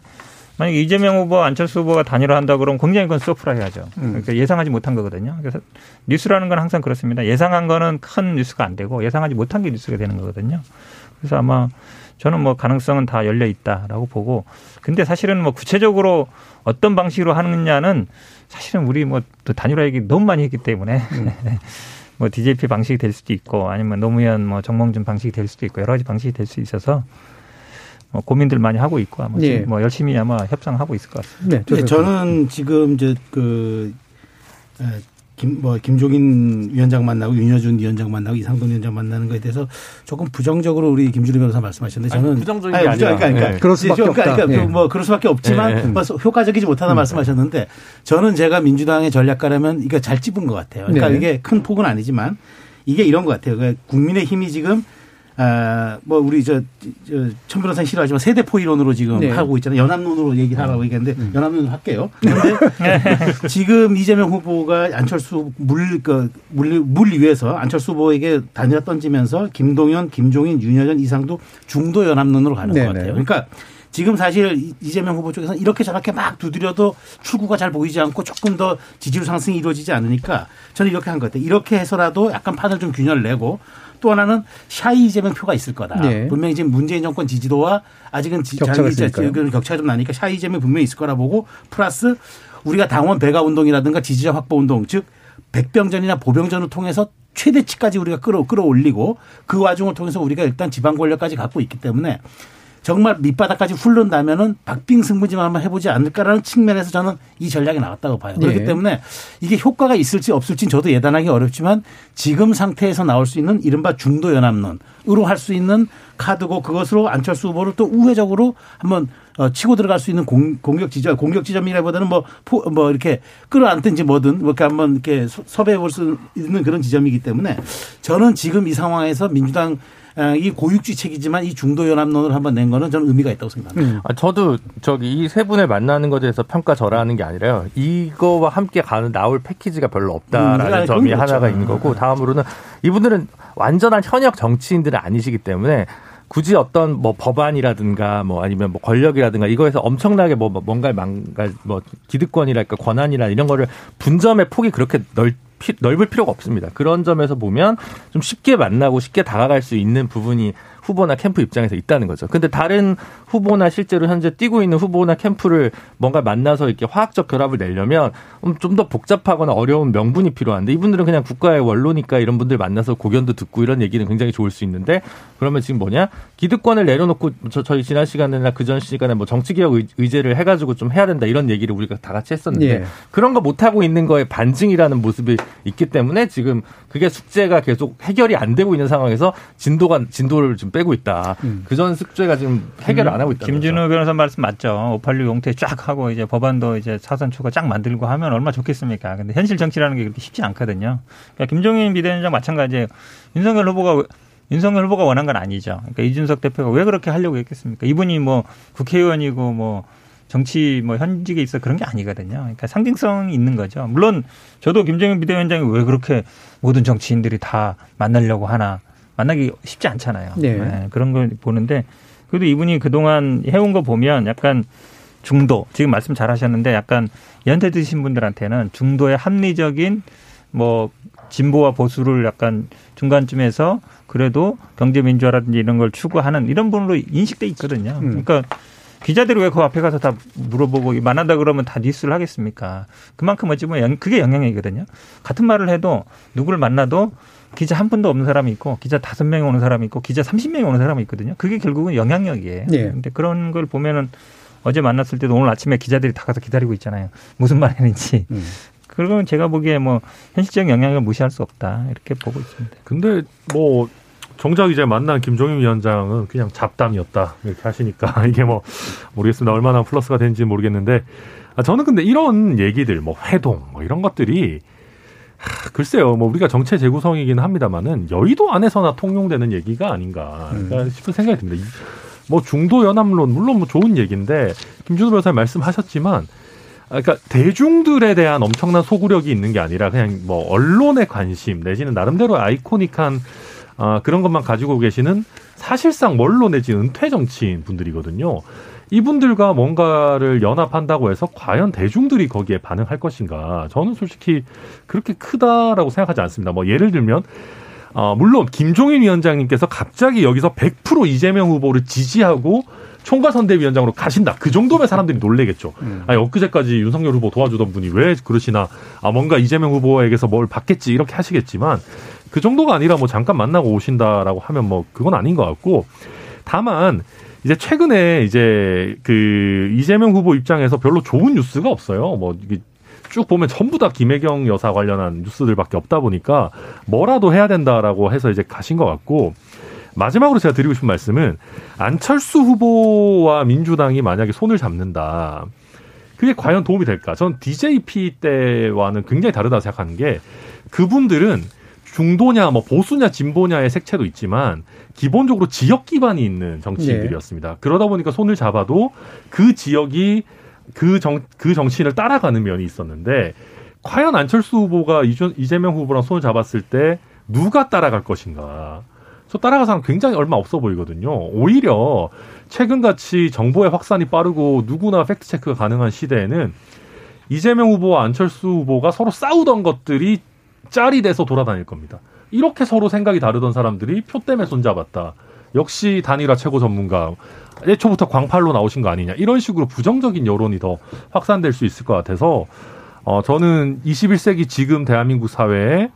만약에 이재명 후보, 안철수 후보가 단일화한다 그러면 굉장히 그건 surprise하죠. 음. 그러니까 예상하지 못한 거거든요. 그래서 뉴스라는 건 항상 그렇습니다. 예상한 거는 큰 뉴스가 안 되고 예상하지 못한 게 뉴스가 되는 거거든요. 그래서 아마 저는 뭐 가능성은 다 열려 있다라고 보고 근데 사실은 뭐 구체적으로 어떤 방식으로 하느냐는 사실은 우리 뭐또 단일화 얘기 너무 많이 했기 때문에 음. 뭐 DJP 방식이 될 수도 있고 아니면 노무현 뭐 정몽준 방식이 될 수도 있고 여러 가지 방식이 될 수 있어서 뭐 고민들 많이 하고 있고 아마 예. 뭐 열심히 아마 협상하고 있을 것 같습니다. 네, 저는 지금 이제 그 김, 뭐, 김종인 위원장 만나고 윤여준 위원장 만나고 이상돈 위원장 만나는 거에 대해서 조금 부정적으로 우리 김준희 변호사 말씀하셨는데 저는. 아니, 부정적인 게 아니, 그러니까, 그러니까, 네. 그럴 수밖에 그러니까, 없다. 그러니까 네. 뭐 그럴 수밖에 없지만 네. 뭐 효과적이지 못하다 음. 말씀하셨는데 저는 제가 민주당의 전략가라면 이거 잘 찝은 것 같아요. 그러니까 네. 이게 큰 폭은 아니지만 이게 이런 것 같아요. 그러니까 국민의 힘이 지금 아, 뭐 우리 저, 저 천변호사 싫어하지만 세대 포 이론으로 지금 네. 하고 있잖아요. 연합론으로 얘기를 하라고 얘기했는데 음. 연합론으로 할게요. 그런데 지금 이재명 후보가 안철수 물, 그, 물, 물 위에서 안철수 후보에게 단일화 던지면서 김동연, 김종인, 윤여전, 이상도 중도 연합론으로 가는 네네. 것 같아요. 그러니까 지금 사실 이재명 후보 쪽에서는 이렇게 저렇게 막 두드려도 출구가 잘 보이지 않고 조금 더 지지율 상승이 이루어지지 않으니까 저는 이렇게 한 것 같아요. 이렇게 해서라도 약간 판을 좀 균열 내고 또 하나는 shy 이재명 표가 있을 거다. 네. 분명히 지금 문재인 정권 지지도와 아직은 격차가, 격차가 좀 나니까 shy 이재명 분명히 있을 거라 보고 플러스 우리가 당원 배가 운동이라든가 지지자 확보 운동 즉 백병전이나 보병전을 통해서 최대치까지 우리가 끌어 끌어올리고 그 와중을 통해서 우리가 일단 지방 권력까지 갖고 있기 때문에 정말 밑바닥까지 훑는다면은 박빙 승부지만 한번 해보지 않을까라는 측면에서 저는 이 전략이 나왔다고 봐요. 그렇기 네. 때문에 이게 효과가 있을지 없을지는 저도 예단하기 어렵지만 지금 상태에서 나올 수 있는 이른바 중도 연합론으로 할 수 있는 카드고 그것으로 안철수 후보를 또 우회적으로 한번 어, 치고 들어갈 수 있는 공, 격 지점, 공격 지점이라기보다는 뭐, 포, 뭐 이렇게 끌어안든지 뭐든 이렇게 한번 이렇게 섭외해 볼 수 있는 그런 지점이기 때문에 저는 지금 이 상황에서 민주당 어, 이 고육지 책이지만 이 중도 연합론을 한번 낸 거는 저는 의미가 있다고 생각합니다. 음. 아, 저도 저기 이 세 분을 만나는 것에 대해서 평가 절하하는 게 아니라요. 이거와 함께 가는 나올 패키지가 별로 없다라는 음, 점이 그렇죠. 하나가 있는 거고 다음으로는 이분들은 완전한 현역 정치인들은 아니시기 때문에 굳이 어떤 뭐 법안이라든가 뭐 아니면 뭐 권력이라든가 이거에서 엄청나게 뭐 뭔가 망가 뭐 기득권이랄까 권한이나 이런 거를 분점의 폭이 그렇게 넓 넓을 필요가 없습니다. 그런 점에서 보면 좀 쉽게 만나고 쉽게 다가갈 수 있는 부분이 후보나 캠프 입장에서 있다는 거죠. 근데 다른 후보나 실제로 현재 뛰고 있는 후보나 캠프를 뭔가 만나서 이렇게 화학적 결합을 내려면 좀 더 복잡하거나 어려운 명분이 필요한데 이분들은 그냥 국가의 원로니까 이런 분들 만나서 고견도 듣고 이런 얘기는 굉장히 좋을 수 있는데 그러면 지금 뭐냐 기득권을 내려놓고 저, 저희 지난 시간이나 그 전 시간에 뭐 정치개혁 의제를 해가지고 좀 해야 된다 이런 얘기를 우리가 다 같이 했었는데 예. 그런 거 못하고 있는 거에 반증이라는 모습이 있기 때문에 지금 그게 숙제가 계속 해결이 안 되고 있는 상황에서 진도가 진도를 좀 빼고 있다. 음. 그전 숙제가 지금 해결을 안 하고 있다. 김진우 변호사 말씀 맞죠. 586 용태 쫙 하고 이제 법안도 이제 사선 추가 쫙 만들고 하면 얼마나 좋겠습니까? 근데 현실 정치라는 게 그렇게 쉽지 않거든요. 그러니까 김종인 비대위원장 마찬가지예요. 윤석열 후보가 윤석열 후보가 원한 건 아니죠. 그러니까 이준석 대표가 왜 그렇게 하려고 했겠습니까? 이분이 뭐 국회의원이고 뭐 정치 뭐 현직에 있어 그런 게 아니거든요. 그러니까 상징성이 있는 거죠. 물론 저도 김정인 비대위원장이 왜 그렇게 모든 정치인들이 다 만나려고 하나 만나기 쉽지 않잖아요. 네. 네, 그런 걸 보는데 그래도 이분이 그동안 해온 거 보면 약간 중도 지금 말씀 잘 하셨는데 약간 연태 드신 분들한테는 중도의 합리적인 뭐 진보와 보수를 약간 중간쯤에서 그래도 경제 민주화라든지 이런 걸 추구하는 이런 분으로 인식돼 있거든요. 음. 그러니까 기자들이 왜 그 앞에 가서 다 물어보고 만난다 그러면 다 뉴스를 하겠습니까? 그만큼 어찌 보면 그게 영향이거든요. 같은 말을 해도 누구를 만나도 기자 한 분도 없는 사람이 있고 기자 다섯 명이 오는 사람이 있고 기자 삼십 명이 오는 사람이 있거든요. 그게 결국은 영향력이에요. 네. 근데 그런 걸 보면은 어제 만났을 때도 오늘 아침에 기자들이 다 가서 기다리고 있잖아요. 무슨 말 했는지. 음. 그건 제가 보기에 뭐 현실적 영향을 무시할 수 없다 이렇게 보고 있습니다. 근데 뭐 정작 이제 만난 김종인 위원장은 그냥 잡담이었다 이렇게 하시니까 이게 뭐 모르겠습니다 얼마나 플러스가 되는지 모르겠는데 아, 저는 근데 이런 얘기들 뭐 회동 뭐 이런 것들이 하, 글쎄요, 뭐 우리가 정체 재구성이기는 합니다만은 여의도 안에서나 통용되는 얘기가 아닌가 음. 싶은 생각이 듭니다. 뭐 중도 연합론 물론 뭐 좋은 얘기인데 김준호 변호사님 말씀하셨지만 아, 그러니까 대중들에 대한 엄청난 소구력이 있는 게 아니라 그냥 뭐 언론의 관심 내지는 나름대로 아이코닉한 아, 그런 것만 가지고 계시는 사실상 원로 내지 은퇴 정치인 분들이거든요. 이분들과 뭔가를 연합한다고 해서 과연 대중들이 거기에 반응할 것인가? 저는 솔직히 그렇게 크다라고 생각하지 않습니다. 뭐 예를 들면 어, 물론 김종인 위원장님께서 갑자기 여기서 100% 이재명 후보를 지지하고 총괄선대위원장으로 가신다. 그 정도면 사람들이 놀래겠죠. 음. 아니, 엊그제까지 윤석열 후보 도와주던 분이 왜 그러시나. 아, 뭔가 이재명 후보에게서 뭘 받겠지. 이렇게 하시겠지만 그 정도가 아니라 뭐 잠깐 만나고 오신다라고 하면 뭐 그건 아닌 것 같고 다만 이제 최근에 이제 그 이재명 후보 입장에서 별로 좋은 뉴스가 없어요. 뭐 이게 쭉 보면 전부 다 김혜경 여사 관련한 뉴스들밖에 없다 보니까 뭐라도 해야 된다라고 해서 이제 가신 것 같고 마지막으로 제가 드리고 싶은 말씀은 안철수 후보와 민주당이 만약에 손을 잡는다. 그게 과연 도움이 될까? 전 DJP 때와는 굉장히 다르다고 생각하는 게 그분들은 중도냐, 뭐 보수냐, 진보냐의 색채도 있지만 기본적으로 지역 기반이 있는 정치인들이었습니다. 네. 그러다 보니까 손을 잡아도 그 지역이 그 정, 그 정치인을 따라가는 면이 있었는데 과연 안철수 후보가 이재명 후보랑 손을 잡았을 때 누가 따라갈 것인가? 저 따라갈 사람 굉장히 얼마 없어 보이거든요. 오히려 최근같이 정보의 확산이 빠르고 누구나 팩트 체크가 가능한 시대에는 이재명 후보와 안철수 후보가 서로 싸우던 것들이 짤이 돼서 돌아다닐 겁니다. 이렇게 서로 생각이 다르던 사람들이 표 때문에 손잡았다. 역시 단일화 최고 전문가. 애초부터 광팔로 나오신 거 아니냐. 이런 식으로 부정적인 여론이 더 확산될 수 있을 것 같아서 어, 저는 21세기 지금 대한민국 사회에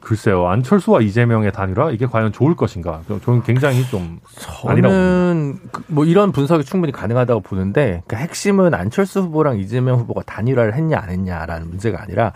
글쎄요 안철수와 이재명의 단일화 이게 과연 좋을 것인가? 저는 굉장히 좀 저는 그뭐 이런 분석이 충분히 가능하다고 보는데 그 핵심은 안철수 후보랑 이재명 후보가 단일화를 했냐 안 했냐라는 문제가 아니라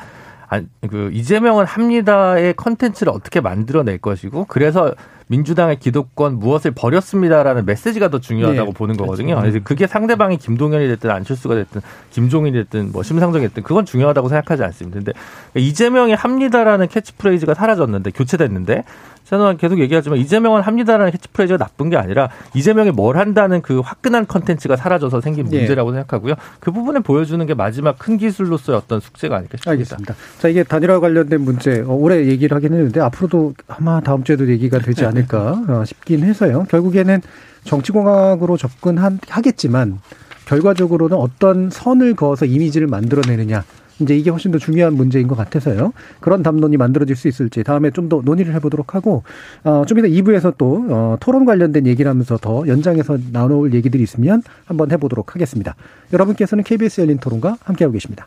그 이재명은 합니다의 컨텐츠를 어떻게 만들어낼 것이고 그래서 민주당의 기득권 무엇을 버렸습니다라는 메시지가 더 중요하다고 네, 보는 거거든요. 그렇죠. 그래서 그게 상대방이 김동연이 됐든 안철수가 됐든 김종인이 됐든 뭐 심상정이 됐든 그건 중요하다고 생각하지 않습니다. 근데 이재명이 합니다라는 캐치프레이즈가 사라졌는데 교체됐는데 저는 계속 얘기하지만 이재명은 합니다라는 캐치프레이즈가 나쁜 게 아니라 이재명이 뭘 한다는 그 화끈한 컨텐츠가 사라져서 생긴 네. 문제라고 네. 생각하고요. 그 부분을 보여주는 게 마지막 큰 기술로서의 어떤 숙제가 아닐까 싶습니다. 알겠습니다. 자 이게 단일화 관련된 문제 어, 오늘 얘기를 하긴 했는데 앞으로도 아마 다음 주에도 얘기가 되지 않을까 어, 싶긴 해서요. 결국에는 정치공학으로 접근하겠지만 결과적으로는 어떤 선을 그어서 이미지를 만들어내느냐 이제 이게 훨씬 더 중요한 문제인 것 같아서요. 그런 담론이 만들어질 수 있을지 다음에 좀 더 논의를 해보도록 하고 어, 좀 이따 2부에서 또 어, 토론 관련된 얘기를 하면서 더 연장해서 나눠올 얘기들이 있으면 한번 해보도록 하겠습니다. 여러분께서는 KBS 열린 토론과 함께하고 계십니다.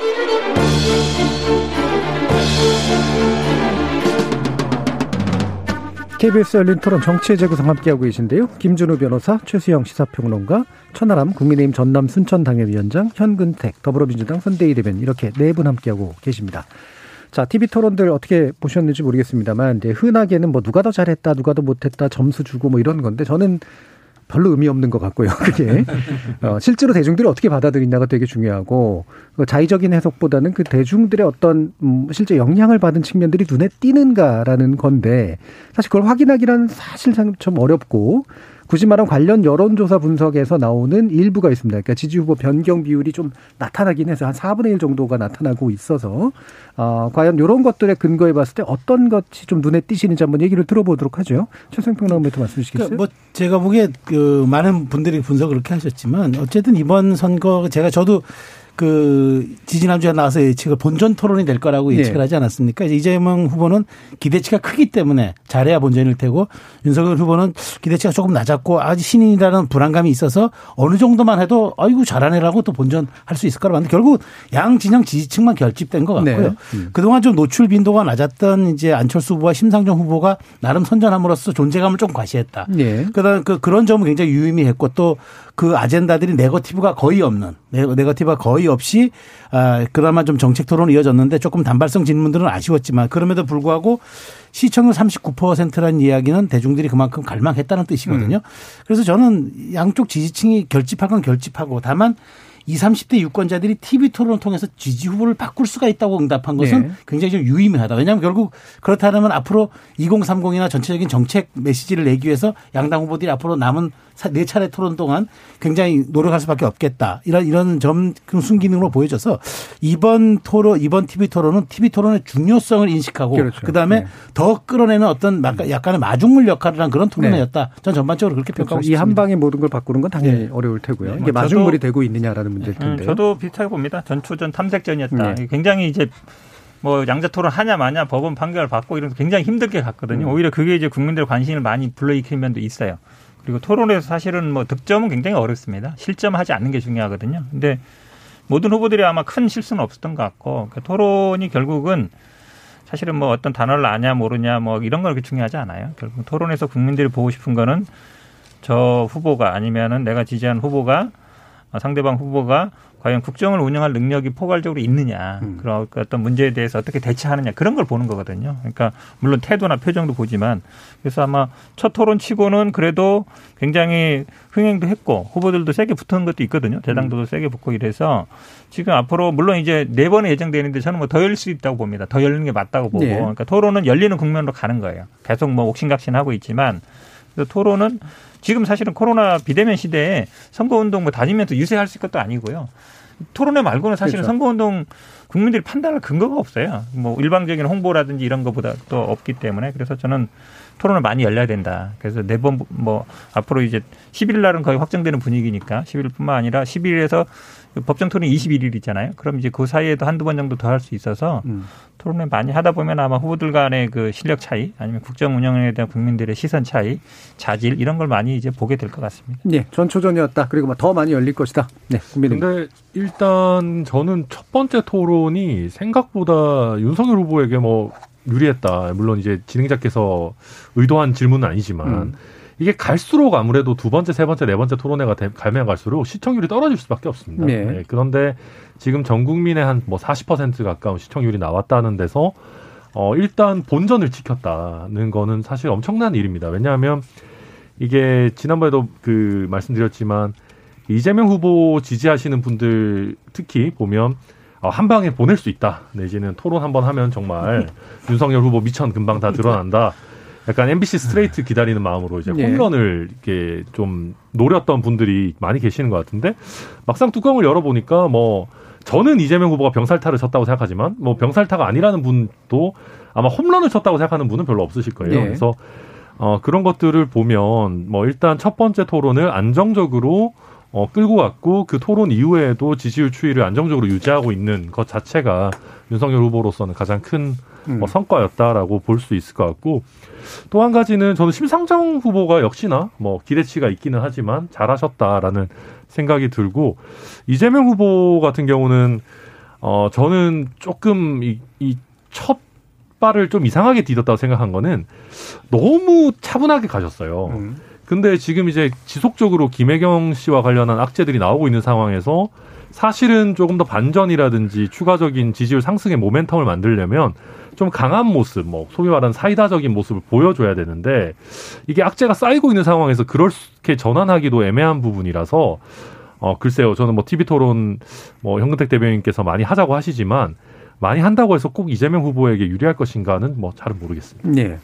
KBS 열린 토론 정치의 재구성 함께하고 계신데요. 김준우 변호사, 최수영 시사평론가, 천하람 국민의힘 전남 순천 당협위원장, 현근택 더불어민주당 선대위 대변 이렇게 네 분 함께하고 계십니다. 자, TV 토론들 어떻게 보셨는지 모르겠습니다만, 이제 흔하게는 뭐 누가 더 잘했다, 누가 더 못했다, 점수 주고 뭐 이런 건데, 저는 별로 의미 없는 것 같고요. 그게 어, 실제로 대중들이 어떻게 받아들이냐가 되게 중요하고 그 자의적인 해석보다는 그 대중들의 어떤 음, 실제 영향을 받은 측면들이 눈에 띄는가라는 건데 사실 그걸 확인하기는 사실상 좀 어렵고 굳이 말하면 관련 여론조사 분석에서 나오는 일부가 있습니다. 그러니까 지지 후보 변경 비율이 좀 나타나긴 해서 한 4분의 1 정도가 나타나고 있어서 어, 과연 이런 것들의 근거에 봤을 때 어떤 것이 좀 눈에 띄시는지 한번 얘기를 들어보도록 하죠. 최승평 나무부터 말씀 주시겠어요? 그러니까 뭐 제가 보기에 그 많은 분들이 분석을 그렇게 하셨지만 어쨌든 이번 선거 제가 저도 그 지지난주에 나와서 예측을 본전 토론이 될 거라고 네. 예측을 네. 하지 않았습니까? 이제 이재명 후보는 기대치가 크기 때문에 잘해야 본전일 테고 윤석열 후보는 기대치가 조금 낮았고 아직 신인이라는 불안감이 있어서 어느 정도만 해도 아이고 잘하네라고 또 본전 할 수 있을 거라 봤는데 결국 양 진영 지지층만 결집된 것 같고요. 네. 음. 그동안 좀 노출 빈도가 낮았던 이제 안철수 후보와 심상정 후보가 나름 선전함으로써 존재감을 좀 과시했다. 네. 그다음 그 그런 점은 굉장히 유의미했고 또그 아젠다들이 네거티브가 거의 없는 네거티브가 거의 없이 아 그나마 좀 정책 토론이 이어졌는데 조금 단발성 질문들은 아쉬웠지만 그럼에도 불구하고 시청률 39%라는 이야기는 대중들이 그만큼 갈망했다는 뜻이거든요. 음. 그래서 저는 양쪽 지지층이 결집할 건 결집하고 다만 20, 30대 유권자들이 TV 토론을 통해서 지지 후보를 바꿀 수가 있다고 응답한 것은 네. 굉장히 좀 유의미하다. 왜냐하면 결국 그렇다면 앞으로 2030이나 전체적인 정책 메시지를 내기 위해서 양당 후보들이 앞으로 남은 사- 네 차례 토론 동안 굉장히 노력할 수밖에 없겠다. 이런 이런 점 순기능으로 보여져서 이번 토론 이번 TV 토론은 TV 토론의 중요성을 인식하고 그렇죠. 그다음에 네. 더 끌어내는 어떤 막- 약간의 마중물 역할을 한 그런 토론회였다. 전 전반적으로 그렇게 평가하고 그렇죠. 이 싶습니다. 한 방에 모든 걸 바꾸는 건 당연히 네. 어려울 테고요. 이게 뭐 마중물이 되고 있느냐라는 문제일 음, 텐데. 저도 비슷하게 봅니다. 전초전 탐색전이었다. 네. 굉장히 이제 뭐 양자 토론 하냐 마냐 법원 판결 받고 이런 거 굉장히 힘들게 갔거든요. 음. 오히려 그게 이제 국민들 관심을 많이 불러일으키는 면도 있어요. 그리고 토론에서 사실은 뭐 득점은 굉장히 어렵습니다. 실점하지 않는 게 중요하거든요. 근데 모든 후보들이 아마 큰 실수는 없었던 것 같고 그 토론이 결국은 사실은 뭐 어떤 단어를 아냐 모르냐 뭐 이런 건 그렇게 중요하지 않아요. 결국 토론에서 국민들이 보고 싶은 거는 저 후보가 아니면은 내가 지지하는 후보가 어, 상대방 후보가 과연 국정을 운영할 능력이 포괄적으로 있느냐 음. 그런 어떤 문제에 대해서 어떻게 대처하느냐 그런 걸 보는 거거든요. 그러니까 물론 태도나 표정도 보지만 그래서 아마 첫 토론 치고는 그래도 굉장히 흥행도 했고 후보들도 세게 붙은 것도 있거든요. 대당도도 세게 붙고 이래서 지금 앞으로 물론 이제 네 번에 예정되는데 저는 뭐 더 열릴 수 있다고 봅니다. 더 열리는 게 맞다고 보고 네. 그러니까 토론은 열리는 국면으로 가는 거예요. 계속 뭐 옥신각신하고 있지만 그래서 토론은 지금 사실은 코로나 비대면 시대에 선거운동 뭐 다니면서 유세할 수 있는 것도 아니고요. 토론회 말고는 사실은 그렇죠. 선거운동 국민들이 판단할 근거가 없어요. 뭐 일방적인 홍보라든지 이런 것보다 또 없기 때문에 그래서 저는 토론을 많이 열려야 된다. 그래서 네번 뭐 앞으로 이제 11일 날은 거의 확정되는 분위기니까 11일뿐만 아니라 11일에서 법정 토론이 21일이잖아요. 그럼 이제 그 사이에도 한두 번 정도 더 할 수 있어서 음. 토론을 많이 하다 보면 아마 후보들 간의 그 실력 차이 아니면 국정 운영에 대한 국민들의 시선 차이, 자질 이런 걸 많이 이제 보게 될 것 같습니다. 네, 전초전이었다. 그리고 뭐더 많이 열릴 것이다. 네, 국민의 근데 일단 저는 첫 번째 토론이 생각보다 윤석열 후보에게 뭐 유리했다. 물론 이제 진행자께서 의도한 질문은 아니지만 음. 이게 갈수록 아무래도 두 번째, 세 번째, 네 번째 토론회가 되- 가면 갈수록 시청률이 떨어질 수밖에 없습니다. 네. 네, 그런데 지금 전 국민의 한 뭐 40% 가까운 시청률이 나왔다는 데서 어 일단 본전을 지켰다는 거는 사실 엄청난 일입니다. 왜냐하면 이게 지난번에도 그 말씀드렸지만 이재명 후보 지지하시는 분들 특히 보면 어, 한 방에 보낼 수 있다. 내지는 토론 한 번 하면 정말 윤석열 후보 미천 금방 다 드러난다. 약간 MBC 스트레이트 기다리는 마음으로 이제 예. 홈런을 이렇게 좀 노렸던 분들이 많이 계시는 것 같은데 막상 뚜껑을 열어보니까 뭐 저는 이재명 후보가 병살타를 쳤다고 생각하지만 뭐 병살타가 아니라는 분도 아마 홈런을 쳤다고 생각하는 분은 별로 없으실 거예요. 예. 그래서 어, 그런 것들을 보면 뭐 일단 첫 번째 토론을 안정적으로 어, 끌고 갔고 그 토론 이후에도 지지율 추이를 안정적으로 유지하고 있는 것 자체가 윤석열 후보로서는 가장 큰 음. 뭐 성과였다라고 볼 수 있을 것 같고 또 한 가지는 저는 심상정 후보가 역시나 뭐 기대치가 있기는 하지만 잘하셨다라는 생각이 들고 이재명 후보 같은 경우는 어 저는 조금 이첫 발을 좀 이상하게 디뎠다고 생각한 거는 너무 차분하게 가셨어요. 음. 근데 지금 이제 지속적으로 김혜경 씨와 관련한 악재들이 나오고 있는 상황에서 사실은 조금 더 반전이라든지 추가적인 지지율 상승의 모멘텀을 만들려면 좀 강한 모습, 뭐 소위 말하는 사이다적인 모습을 보여줘야 되는데 이게 악재가 쌓이고 있는 상황에서 그렇게 전환하기도 애매한 부분이라서 어 글쎄요, 저는 뭐 TV 토론 뭐 현근택 대변인께서 많이 하자고 하시지만 많이 한다고 해서 꼭 이재명 후보에게 유리할 것인가는 뭐 잘은 모르겠습니다. 네.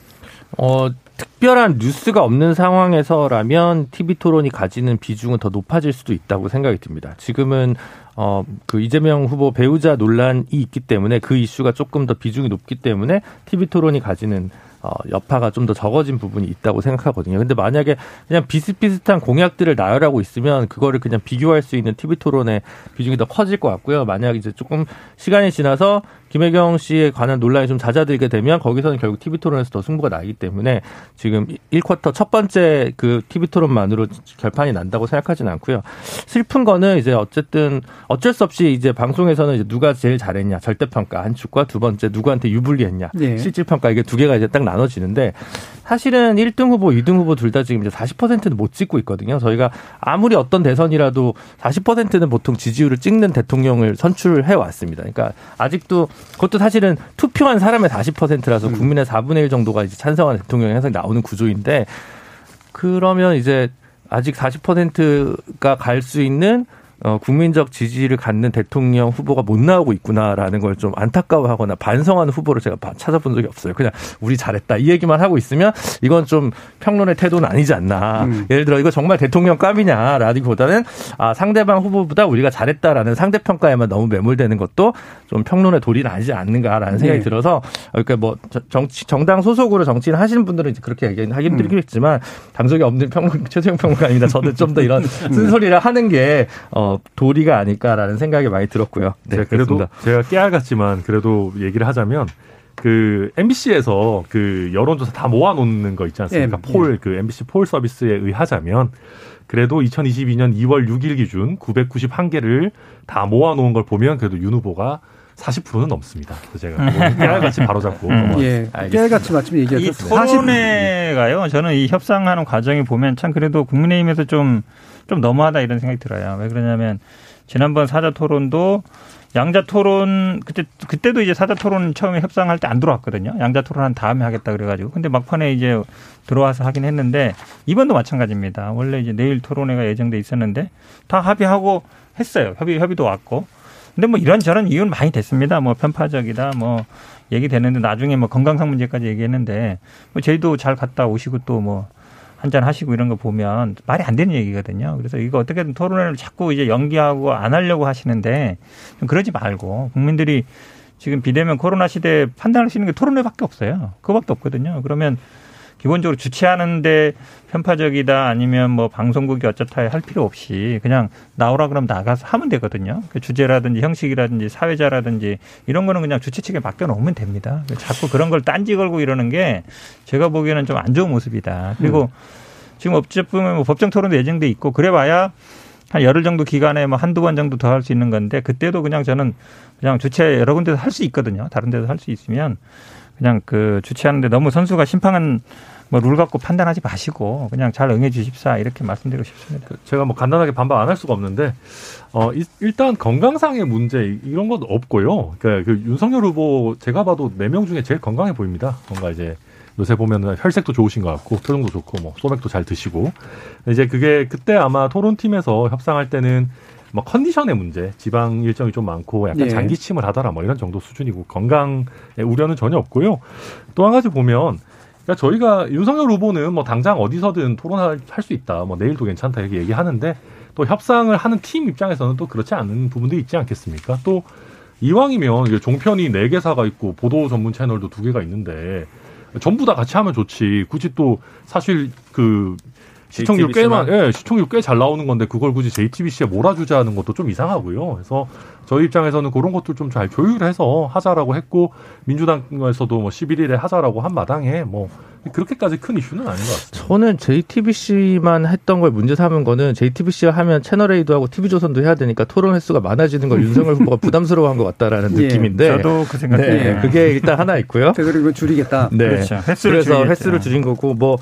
어, 특별한 뉴스가 없는 상황에서라면 TV 토론이 가지는 비중은 더 높아질 수도 있다고 생각이 듭니다. 지금은 어, 그 이재명 후보 배우자 논란이 있기 때문에 그 이슈가 조금 더 비중이 높기 때문에 TV 토론이 가지는 어, 여파가 좀 더 적어진 부분이 있다고 생각하거든요. 근데 만약에 그냥 비슷비슷한 공약들을 나열하고 있으면 그거를 그냥 비교할 수 있는 TV 토론의 비중이 더 커질 것 같고요. 만약 이제 조금 시간이 지나서 김혜경 씨에 관한 논란이 좀 잦아들게 되면 거기서는 결국 TV 토론에서 더 승부가 나기 때문에 지금 1쿼터 첫 번째 그 TV 토론만으로 결판이 난다고 생각하지는 않고요. 슬픈 거는 이제 어쨌든 어쩔 수 없이 이제 방송에서는 이제 누가 제일 잘했냐 절대평가 한 축과 두 번째 누구한테 유불리했냐 네. 실질평가 이게 두 개가 이제 딱 나 눠지는데 사실은 1등 후보, 2등 후보 둘 다 지금 이제 40%는 못 찍고 있거든요. 저희가 아무리 어떤 대선이라도 40%는 보통 지지율을 찍는 대통령을 선출해 왔습니다. 그러니까 아직도 그것도 사실은 투표한 사람의 40%라서 국민의 4분의 1 정도가 이제 찬성하는 대통령이 항상 나오는 구조인데 그러면 이제 아직 40%가 갈 수 있는 어, 국민적 지지를 갖는 대통령 후보가 못 나오고 있구나라는 걸 좀 안타까워하거나 반성하는 후보를 제가 찾아본 적이 없어요. 그냥 우리 잘했다 이 얘기만 하고 있으면 이건 좀 평론의 태도는 아니지 않나. 음. 예를 들어 이거 정말 대통령 감이냐라기보다는 아 상대방 후보보다 우리가 잘했다라는 상대 평가에만 너무 매몰되는 것도 좀 평론의 도리는 아니지 않는가라는 생각이 네. 들어서 그러니까 뭐 정치 정당 소속으로 정치를 하시는 분들은 이제 그렇게 힘들겠지만 음. 당적이 없는 평론 최소형 평론가입니다. 저는 좀 더 이런 쓴소리를 하는 게 어, 도리가 아닐까라는 생각이 많이 들었고요. 네, 그래도 그렇습니다. 제가 깨알 같지만 그래도 얘기를 하자면 그 MBC에서 그 여론조사 다 모아놓는 거 있지 않습니까? 네, 폴, 네. 그 MBC 폴 서비스에 의하자면 그래도 2022년 2월 6일 기준 991개를 다 모아놓은 걸 보면 그래도 윤 후보가 40%는 넘습니다. 그래서 제가 깨알같이 바로잡고 음. 예, 깨알같이 마침 얘기하셨어요. 이 토론회가요. 저는 이 협상하는 과정이 보면 참 그래도 국민의힘에서 좀 좀 너무하다 이런 생각이 들어요. 왜 그러냐면 지난번 사자 토론도 양자 토론 그때 그때도 이제 사자 토론 처음에 협상할 때 안 들어왔거든요. 양자 토론한 다음에 하겠다 그래가지고 근데 막판에 이제 들어와서 하긴 했는데 이번도 마찬가지입니다. 원래 이제 내일 토론회가 예정돼 있었는데 다 합의하고 했어요. 협의 협의도 왔고 근데 뭐 이런저런 이유는 많이 됐습니다. 뭐 편파적이다, 뭐 얘기되는데 나중에 뭐 건강상 문제까지 얘기했는데 뭐 저희도 잘 갔다 오시고 또 뭐 한잔 하시고 이런 거 보면 말이 안 되는 얘기거든요. 그래서 이거 어떻게든 토론회를 자꾸 이제 연기하고 안 하려고 하시는데 좀 그러지 말고 국민들이 지금 비대면 코로나 시대에 있는 게 토론회밖에 없어요. 그거밖에 없거든요. 그러면 기본적으로 주최하는데 편파적이다 아니면 뭐 방송국이 어쩌다 할 필요 없이 그냥 나오라 그러면 나가서 하면 되거든요. 그 주제라든지 형식이라든지 사회자라든지 이런 거는 그냥 주최 측에 맡겨놓으면 됩니다. 자꾸 그런 걸 딴지 걸고 이러는 게 제가 보기에는 좀 안 좋은 모습이다. 그리고 음. 지금 어쨌든 뭐 법정 토론도 예정돼 있고 그래봐야 한 열흘 정도 기간에 뭐 한두 번 정도 더 할 수 있는 건데 그때도 그냥 저는 그냥 주최 여러 군데서 할 수 있거든요. 다른 데서 할 수 있으면 그냥 그 주최하는데 너무 선수가 심판은 뭐 룰 갖고 판단하지 마시고 그냥 잘 응해 주십사 이렇게 말씀드리고 싶습니다. 그 제가 뭐 간단하게 반박 안 할 수가 없는데 어 일단 건강상의 문제 이런 건 없고요. 그러니까 그 윤석열 후보 제가 봐도 네 명 중에 제일 건강해 보입니다. 뭔가 이제 요새 보면 혈색도 좋으신 것 같고 표정도 좋고 뭐 소맥도 잘 드시고 이제 그게 그때 아마 토론팀에서 협상할 때는 뭐 컨디션의 문제, 지방 일정이 좀 많고 약간 예. 장기침을 하더라 뭐 이런 정도 수준이고 건강에 우려는 전혀 없고요. 또 한 가지 보면 그러니까 저희가 윤석열 후보는 뭐 당장 어디서든 토론할 수 있다. 뭐 내일도 괜찮다 이렇게 얘기하는데 또 협상을 하는 팀 입장에서는 또 그렇지 않은 부분도 있지 않겠습니까? 또 이왕이면 종편이 네 개사가 있고 보도 전문 채널도 두 개가 있는데 전부 다 같이 하면 좋지. 굳이 또 사실 그 시청률 꽤만, 예, 시청률 꽤 잘 나오는 건데 그걸 굳이 JTBC에 몰아주자는 것도 좀 이상하고요. 그래서 저희 입장에서는 그런 것들 좀 잘 조율해서 하자라고 했고 민주당에서도 뭐 11일에 하자라고 한 마당에 뭐 그렇게까지 큰 이슈는 아닌 것 같습니다. 저는 JTBC만 했던 걸 문제 삼은 거는 JTBC가 하면 채널A도 하고 TV조선도 해야 되니까 토론 횟수가 많아지는 걸 윤석열 후보가 부담스러워한 것 같다라는 예, 느낌인데. 저도 그 생각이에요. 네, 그게 일단 하나 있고요. 그리고 줄이겠다. 네. 그렇죠. 횟수를 그래서 줄이겠죠. 횟수를 줄인 거고 뭐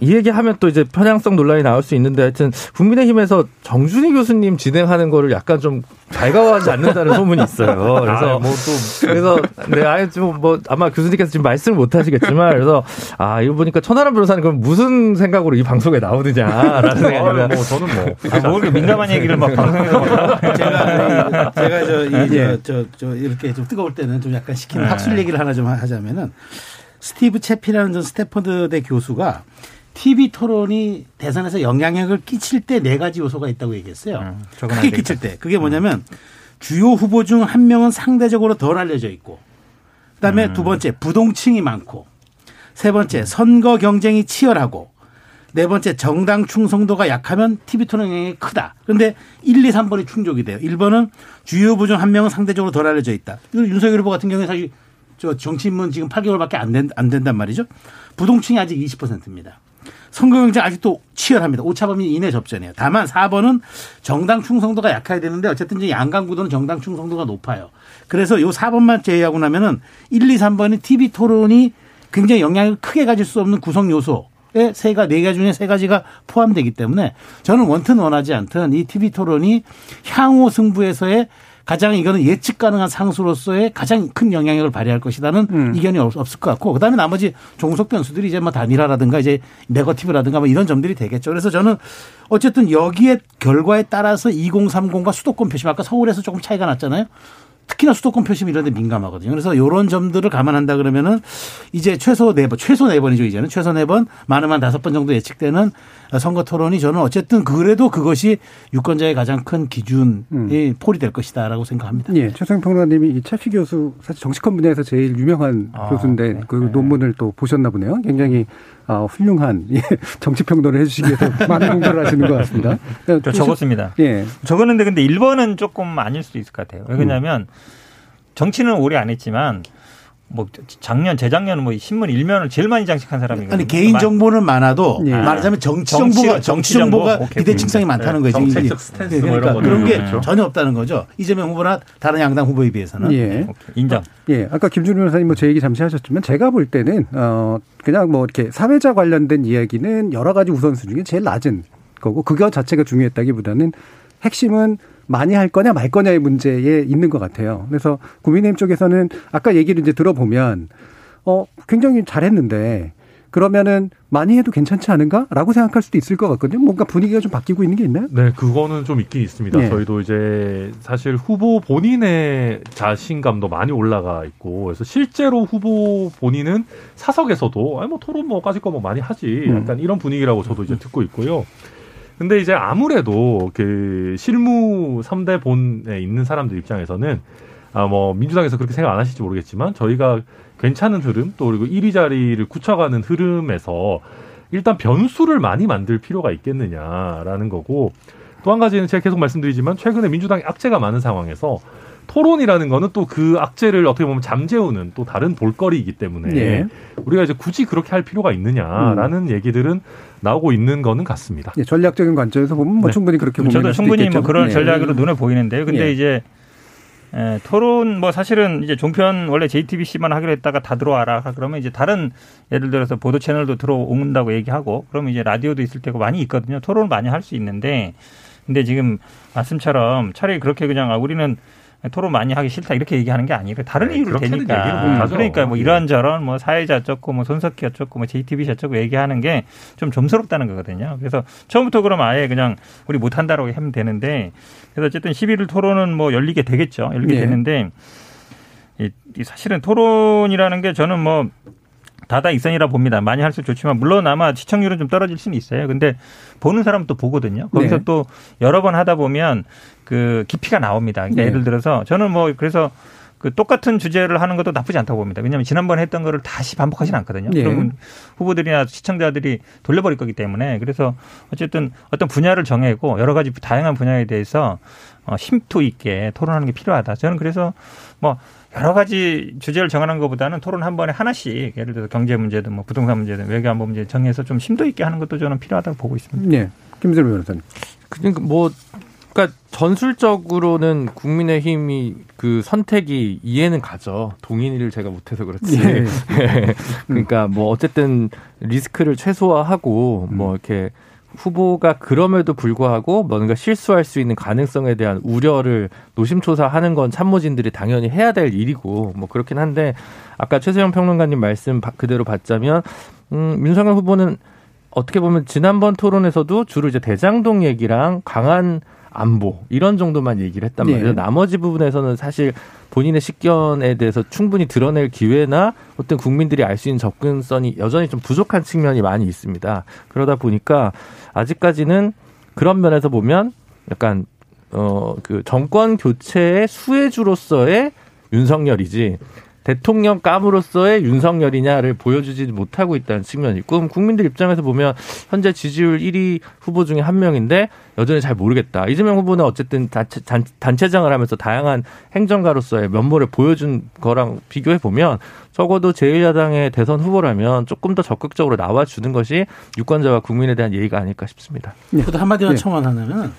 이 얘기하면 또 이제 편향성 논란이 나올 수 있는데 하여튼 국민의힘에서 정준희 교수님 진행하는 거를 약간 좀 발가워하지 않는다는 소문이 있어요. 아, 그래서 아, 뭐또 그래서 네 아예 좀 뭐 아마 교수님께서 지금 말씀을 못 하시겠지만 그래서 아 이거 보니까 천하람 변호사는 그럼 무슨 생각으로 이 방송에 나오느냐라는 생각이 아, 뭐 저는 뭐 아, 뭐 이렇게 민감한 얘기를 막 방송에서 제가 제가 저이저저 저, 저 이렇게 좀 뜨거울 때는 좀 약간 시키는 네. 학술 얘기를 하나 좀 하자면은 스티브 채피라는 전 스탠퍼드 대 교수가 TV 토론이 대선에서 영향력을 끼칠 때 네 가지 요소가 있다고 얘기했어요. 음, 크게 끼칠 때. 그게 뭐냐면 음. 주요 후보 중 한 명은 상대적으로 덜 알려져 있고 그다음에 음. 두 번째 부동층이 많고 세 번째 선거 경쟁이 치열하고 네 번째 정당 충성도가 약하면 TV 토론 영향이 크다. 그런데 1, 2, 3번이 충족이 돼요. 1번은 주요 후보 중 한 명은 상대적으로 덜 알려져 있다. 윤석열 후보 같은 경우에 사실 저 정치인문 지금 8개월밖에 안, 된, 안 된단 말이죠. 부동층이 아직 20%입니다. 선거 경쟁 아직도 치열합니다. 오차범위 이내 접전이에요. 다만 4번은 정당 충성도가 약해야 되는데 어쨌든 양강 구도는 정당 충성도가 높아요. 그래서 요 4번만 제외하고 나면은 1, 2, 3번이 TV 토론이 굉장히 영향을 크게 가질 수 없는 구성 요소. 세 가, 네 가지 중에 세 가지가 포함되기 때문에 저는 원튼 원하지 않든 이 TV 토론이 향후 승부에서의 가장 이거는 예측 가능한 상수로서의 가장 큰 영향력을 발휘할 것이라는 음. 이견이 없, 을 것 같고 그다음에 나머지 종속 변수들이 이제 뭐 단일화라든가 이제 네거티브라든가 뭐 이런 점들이 되겠죠. 그래서 저는 어쨌든 여기에 결과에 따라서 2030과 수도권 표심 아까 서울에서 조금 차이가 났잖아요. 특히나 수도권 표심 이런 데 민감하거든요. 그래서 이런 점들을 감안한다 그러면은 이제 최소 네 번, 최소 네 번이죠, 이제는. 최소 네 번, 많으면 다섯 번 정도 예측되는 선거 토론이 저는 어쨌든 그래도 그것이 유권자의 가장 큰 기준이 음. 폴이 될 것이다라고 생각합니다. 예, 최성 평론가님이 이 차피 교수 사실 정치권 분야에서 제일 유명한 아, 교수인데 네. 그 네. 논문을 또 보셨나 보네요. 굉장히 아, 훌륭한 예, 정치 평론을 해주시기 위해서 많은 공부를 하시는 것 같습니다. 저 적었습니다. 예, 적었는데 근데 1번은 조금 아닐 수도 있을 것 같아요. 음. 왜냐하면 정치는 오래 안 했지만 뭐 작년 재작년은 뭐 신문 일면을 제일 많이 장식한 사람이거든요. 아니 개인 정보는 많아도 예. 말하자면 정치 정보가 정치 정치 정보? 정보가 비대칭성이 많다는 거예요. 정책적. 스탠스 네, 뭐 그러니까 이런 그런 게 그렇죠. 전혀 없다는 거죠. 이재명 후보나 다른 양당 후보에 비해서는. 예. 인정. 예, 아까 김준우 변호사님 뭐 제 얘기 잠시 하셨지만 제가 볼 때는 어 그냥 뭐 이렇게 사회자 관련된 이야기는 여러 가지 우선순위 중에 제일 낮은 거고 그거 자체가 중요했다기보다는 핵심은 많이 할 거냐 말 거냐의 문제에 있는 것 같아요. 그래서 국민의힘 쪽에서는 아까 얘기를 이제 들어보면 어 굉장히 잘했는데 그러면은 많이 해도 괜찮지 않은가라고 생각할 수도 있을 것 같거든요. 뭔가 분위기가 좀 바뀌고 있는 게 있나요? 네, 그거는 좀 있긴 있습니다. 예. 저희도 이제 사실 후보 본인의 자신감도 많이 올라가 있고, 그래서 실제로 후보 본인은 사석에서도, 아니, 뭐 토론 뭐 까짓 거뭐 많이 하지. 음. 약간 이런 분위기라고 저도 이제 듣고 있고요. 근데 이제 아무래도 그 실무 3대 본에 있는 사람들 입장에서는 아, 뭐 민주당에서 그렇게 생각 안 하실지 모르겠지만 저희가 괜찮은 흐름 또 그리고 1위 자리를 굳혀가는 흐름에서 일단 변수를 많이 만들 필요가 있겠느냐라는 거고 또 한 가지는 제가 계속 말씀드리지만 최근에 민주당이 악재가 많은 상황에서 토론이라는 거는 또 그 악재를 어떻게 보면 잠재우는 또 다른 볼거리이기 때문에 예. 우리가 이제 굳이 그렇게 할 필요가 있느냐라는 얘기들은 나오고 있는 거는 같습니다. 예, 전략적인 관점에서 보면 뭐 네. 충분히 그렇게 보면 저도 충분히 뭐 그런 네. 전략으로 눈에 보이는데요. 근데 예. 이제 에, 토론 뭐 사실은 이제 종편 원래 JTBC만 하기로 했다가 다 들어와라 그러면 이제 다른 예를 들어서 보도 채널도 들어온다고 얘기하고 그러면 이제 라디오도 있을 테고 많이 있거든요. 토론을 많이 할 수 있는데 근데 지금 말씀처럼 차라리 그렇게 그냥 아, 우리는 토론 많이 하기 싫다 이렇게 얘기하는 게 아니라 다른 네, 이유로 되니까. 그러니까 뭐 예. 이런저런 뭐 사회자 어쩌고 뭐 손석희 어쩌고 뭐 JTBC 어쩌고 얘기하는 게좀 좀스럽다는 거거든요. 그래서 처음부터 그럼 아예 그냥 우리 못 한다라고 하면 되는데 그래서 어쨌든 11일 토론은 뭐 열리게 되겠죠. 열리게 예. 되는데 이, 이 사실은 토론이라는 게 저는 뭐 다다 익선이라 봅니다. 많이 할수록 좋지만 물론 아마 시청률은 좀 떨어질 수는 있어요. 근데 보는 사람 또 보거든요. 거기서 네. 또 여러 번 하다 보면 그 깊이가 나옵니다. 그러니까 네. 예를 들어서 저는 뭐 그래서 그 똑같은 주제를 하는 것도 나쁘지 않다고 봅니다. 왜냐하면 지난번에 했던 거를 다시 반복하지는 않거든요. 네. 그러면 후보들이나 시청자들이 돌려버릴 거기 때문에 그래서 어쨌든 어떤 분야를 정해고 여러 가지 다양한 분야에 대해서 어, 심도 있게 토론하는 게 필요하다. 저는 그래서 뭐 여러 가지 주제를 정하는 것보다는 토론 한 번에 하나씩 예를 들어서 경제 문제든 뭐 부동산 문제든 외교안보 문제 정해서 좀 심도 있게 하는 것도 저는 필요하다고 보고 있습니다. 예. 김슬 변호사님. 그러니까 뭐 그러니까 전술적으로는 국민의힘이 그 선택이 이해는 가죠. 동의를 제가 못해서 그렇지. 예. 그러니까 뭐 어쨌든 리스크를 최소화하고 뭐 이렇게 후보가 그럼에도 불구하고 뭔가 실수할 수 있는 가능성에 대한 우려를 노심초사하는 건 참모진들이 당연히 해야 될 일이고 뭐 그렇긴 한데 아까 최세영 평론가님 말씀 바- 그대로 받자면 음 윤석열 후보는 어떻게 보면 지난번 토론에서도 주로 이제 대장동 얘기랑 강한 안보 이런 정도만 얘기를 했단 네. 말이에요. 나머지 부분에서는 사실 본인의 식견에 대해서 충분히 드러낼 기회나 어떤 국민들이 알 수 있는 접근성이 여전히 좀 부족한 측면이 많이 있습니다. 그러다 보니까 아직까지는 그런 면에서 보면 약간 어 그 정권 교체의 수혜주로서의 윤석열이지 대통령 감으로서의 윤석열이냐를 보여주지 못하고 있다는 측면이 있고 국민들 입장에서 보면 현재 지지율 1위 후보 중에 한 명인데 여전히 잘 모르겠다. 이재명 후보는 어쨌든 단체, 단, 단체장을 하면서 다양한 행정가로서의 면모를 보여준 거랑 비교해 보면 적어도 제1야당의 대선 후보라면 조금 더 적극적으로 나와주는 것이 유권자와 국민에 대한 예의가 아닐까 싶습니다. 저도 한마디만 예. 청원하냐면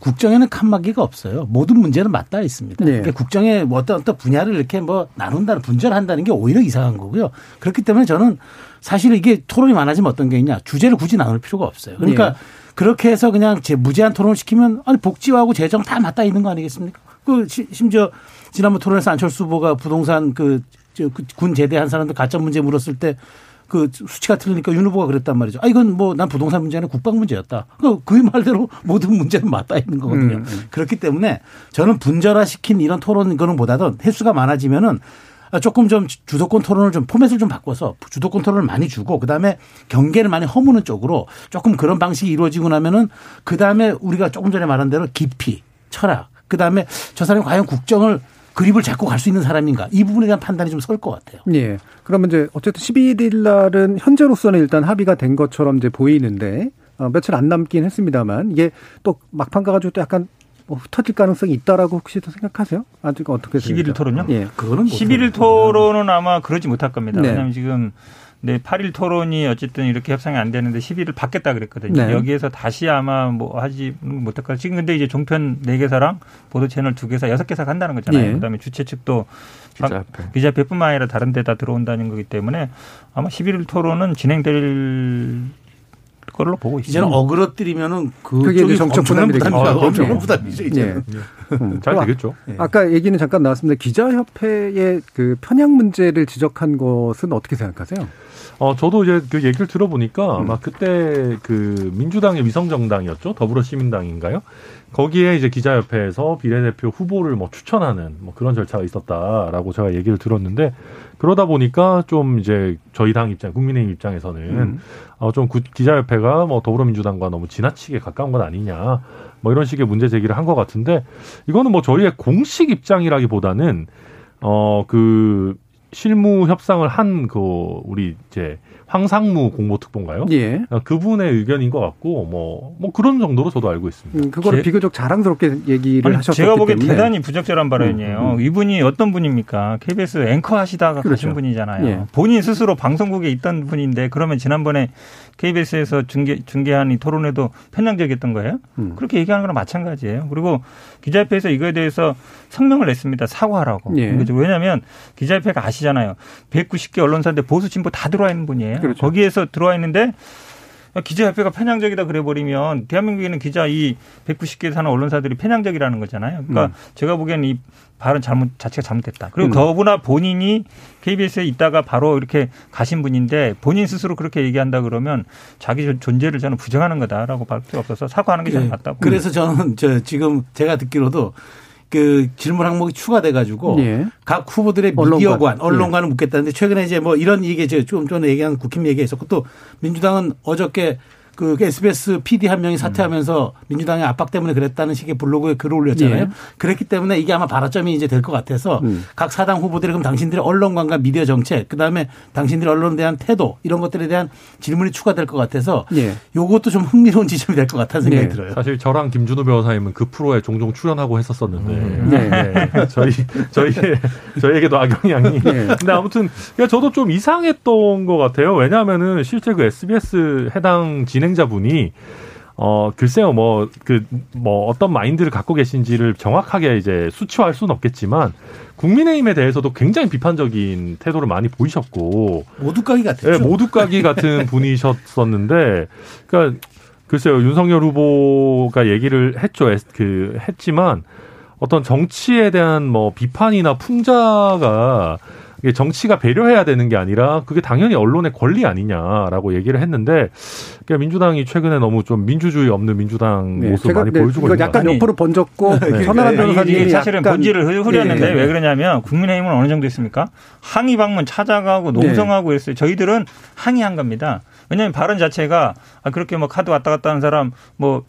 국정에는 칸막이가 없어요. 모든 문제는 맞닿아 있습니다. 예. 그러니까 국정에 뭐 어떤 어떤 분야를 이렇게 뭐 나눈다는 분절한다는 게 오히려 이상한 거고요. 그렇기 때문에 저는 사실 이게 토론이 많아지면 어떤 게 있냐 주제를 굳이 나눌 필요가 없어요. 그러니까 예. 그렇게 해서 그냥 제 무제한 토론을 시키면 아니 복지하고 재정 다 맞닿아 있는 거 아니겠습니까? 그 시- 심지어 지난번 토론에서 안철수 후보가 부동산 그, 저, 그군 제대한 사람들 가짜 문제 물었을 때 그 수치가 틀리니까 윤 후보가 그랬단 말이죠. 아 이건 뭐 난 부동산 문제는 국방 문제였다. 그, 그 말대로 모든 문제는 맞닿아 있는 거거든요. 음, 음. 그렇기 때문에 저는 분절화 시킨 이런 토론 거는 보다는 횟수가 많아지면은 아, 조금 좀 주도권 토론을 좀 포맷을 좀 바꿔서 주도권 토론을 많이 주고 그다음에 경계를 많이 허무는 쪽으로 조금 그런 방식이 이루어지고 나면은 그다음에 우리가 조금 전에 말한 대로 깊이 철학 그다음에 저 사람이 과연 국정을 그립을 잡고 갈 수 있는 사람인가 이 부분에 대한 판단이 좀 설 것 같아요. 예. 그러면 이제 어쨌든 11일 날은 현재로서는 일단 합의가 된 것처럼 이제 보이는데 어, 며칠 안 남긴 했습니다만 이게 또 막판 가가지고 또 약간 뭐 흩어질 가능성이 있다라고 혹시 또 생각하세요? 아직 어떻게 11일 토론요? 예. 그거는 못 11일 토론은 아마 그러지 못할 겁니다. 네. 왜냐하면 지금 네, 8일 토론이 어쨌든 이렇게 협상이 안 되는데 11일 받겠다 그랬거든요. 네. 여기에서 다시 아마 뭐 하지 못할 거. 지금 근데 이제 종편 4개사랑 보도 채널 2개사, 6개사 간다는 거잖아요. 예. 그다음에 주최 측도. 기자협회뿐만 아니라 다른 데다 들어온다는 거기 때문에 아마 11일 토론은 진행될 걸로 보고 있습니다. 이제는 어그러뜨리면은 그게 이제 그쪽이 정적 엄청난 부담이 부담이죠. 되겠죠. 엄청난 예. 부담이죠. 예. 음. 잘 되겠죠. 아까 얘기는 잠깐 나왔습니다. 기자협회의 그 편향 문제를 지적한 것은 어떻게 생각하세요? 어, 저도 이제 그 얘기를 들어보니까 음. 아마 그때 그 민주당의 위성정당이었죠. 더불어시민당인가요? 거기에 이제 기자협회에서 비례대표 후보를 뭐 추천하는 뭐 그런 절차가 있었다라고 제가 얘기를 들었는데 그러다 보니까 좀 이제 저희 당 입장, 국민의힘 입장에서는 음. 어, 좀 구- 기자협회가 뭐 더불어민주당과 너무 지나치게 가까운 건 아니냐. 뭐 이런 식의 문제 제기를 한 것 같은데 이거는 뭐 저희의 공식 입장이라기보다는 어, 그 실무 협상을 한 그 우리 이제 황상무 공보특보인가요? 예. 어, 그분의 의견인 것 같고 뭐뭐 그런 정도로 저도 알고 있습니다. 음, 그거를 제- 비교적 자랑스럽게 얘기를 하셨기 제가 보기엔 때문에 대단히 부적절한 발언이에요. 음, 음. 이분이 어떤 분입니까? KBS 앵커 하시다가 그렇죠. 가신 분이잖아요. 예. 본인 스스로 방송국에 있던 분인데 그러면 지난번에 KBS에서 중계 중계한 이 토론회도 편향적이었던 거예요? 음. 그렇게 얘기하는 거랑 마찬가지예요. 그리고 기자협회에서 이거에 대해서 성명을 냈습니다. 사과하라고. 예. 왜냐하면 기자협회가 아시잖아요. 190개 언론사인데 보수 진보 다 들어와 있는 분이에요. 그렇죠. 거기에서 들어와 있는데 기자협회가 편향적이다 그래버리면 대한민국에는 기자 이 190개 사는 언론사들이 편향적이라는 거잖아요. 그러니까 음. 제가 보기에는 이 발언 잘못 자체가 잘못됐다. 그리고 음. 더구나 본인이 KBS에 있다가 바로 이렇게 가신 분인데 본인 스스로 그렇게 얘기한다 그러면 자기 존- 존재를 저는 부정하는 거다라고 볼 필요 없어서 사과하는 게 저는 예. 맞다고. 그래서 저는 저 지금 제가 듣기로도 그 질문 항목이 추가돼 가지고 예. 각 후보들의. 미디어관, 언론관을 묻겠다는데 최근에 이제 뭐 이런 얘기 이제 좀 전에 얘기한 국힘 얘기가 있었고 또 민주당은 어저께 그 SBS PD 한 명이 사퇴하면서 민주당의 압박 때문에 그랬다는 식의 블로그에 글을 올렸잖아요. 예. 그랬기 때문에 이게 아마 발화점이 이제 될 것 같아서 음. 각 사당 후보들이 그럼 당신들의 언론관과 미디어 정책, 그다음에 당신들의 언론에 대한 태도 이런 것들에 대한 질문이 추가될 것 같아서 예. 요것도 좀 흥미로운 지점이 될 것 같다는 생각이 네. 들어요. 사실 저랑 김준우 변호사님은 그 프로에 종종 출연하고 했었었는데 음. 네. 네. 저희 저희 저희에게도 악영향이. 네. 근데 아무튼 그러니까 저도 좀 이상했던 것 같아요. 왜냐하면은 실제 그 SBS 해당 진행 자분이 어 글쎄요 뭐 그 뭐 어떤 마인드를 갖고 계신지를 정확하게 이제 수치화할 수는 없겠지만 국민의힘에 대해서도 굉장히 비판적인 태도를 많이 보이셨고 모두까기 같았죠. 네, 모두까기 같은 분이셨었는데, 그러니까 글쎄요 윤석열 후보가 얘기를 했죠, 그 했지만 어떤 정치에 대한 뭐 비판이나 풍자가 이게 정치가 배려해야 되는 게 아니라 그게 당연히 언론의 권리 아니냐라고 얘기를 했는데 그러니까 민주당이 최근에 너무 좀 민주주의 없는 민주당 네, 모습 제가 많이 네, 보여주고 있는 것 약간 같아요. 옆으로 번졌고 네. 아니, 변호사님이 사실은 본질을 흐- 흐렸는데 예. 왜 그러냐면 국민의힘은 어느 정도 있습니까? 항의 방문 찾아가고 네. 농성하고 했어요. 저희들은 항의한 겁니다. 왜냐하면 발언 자체가 아, 그렇게 뭐 카드 왔다 갔다 하는 사람 뭐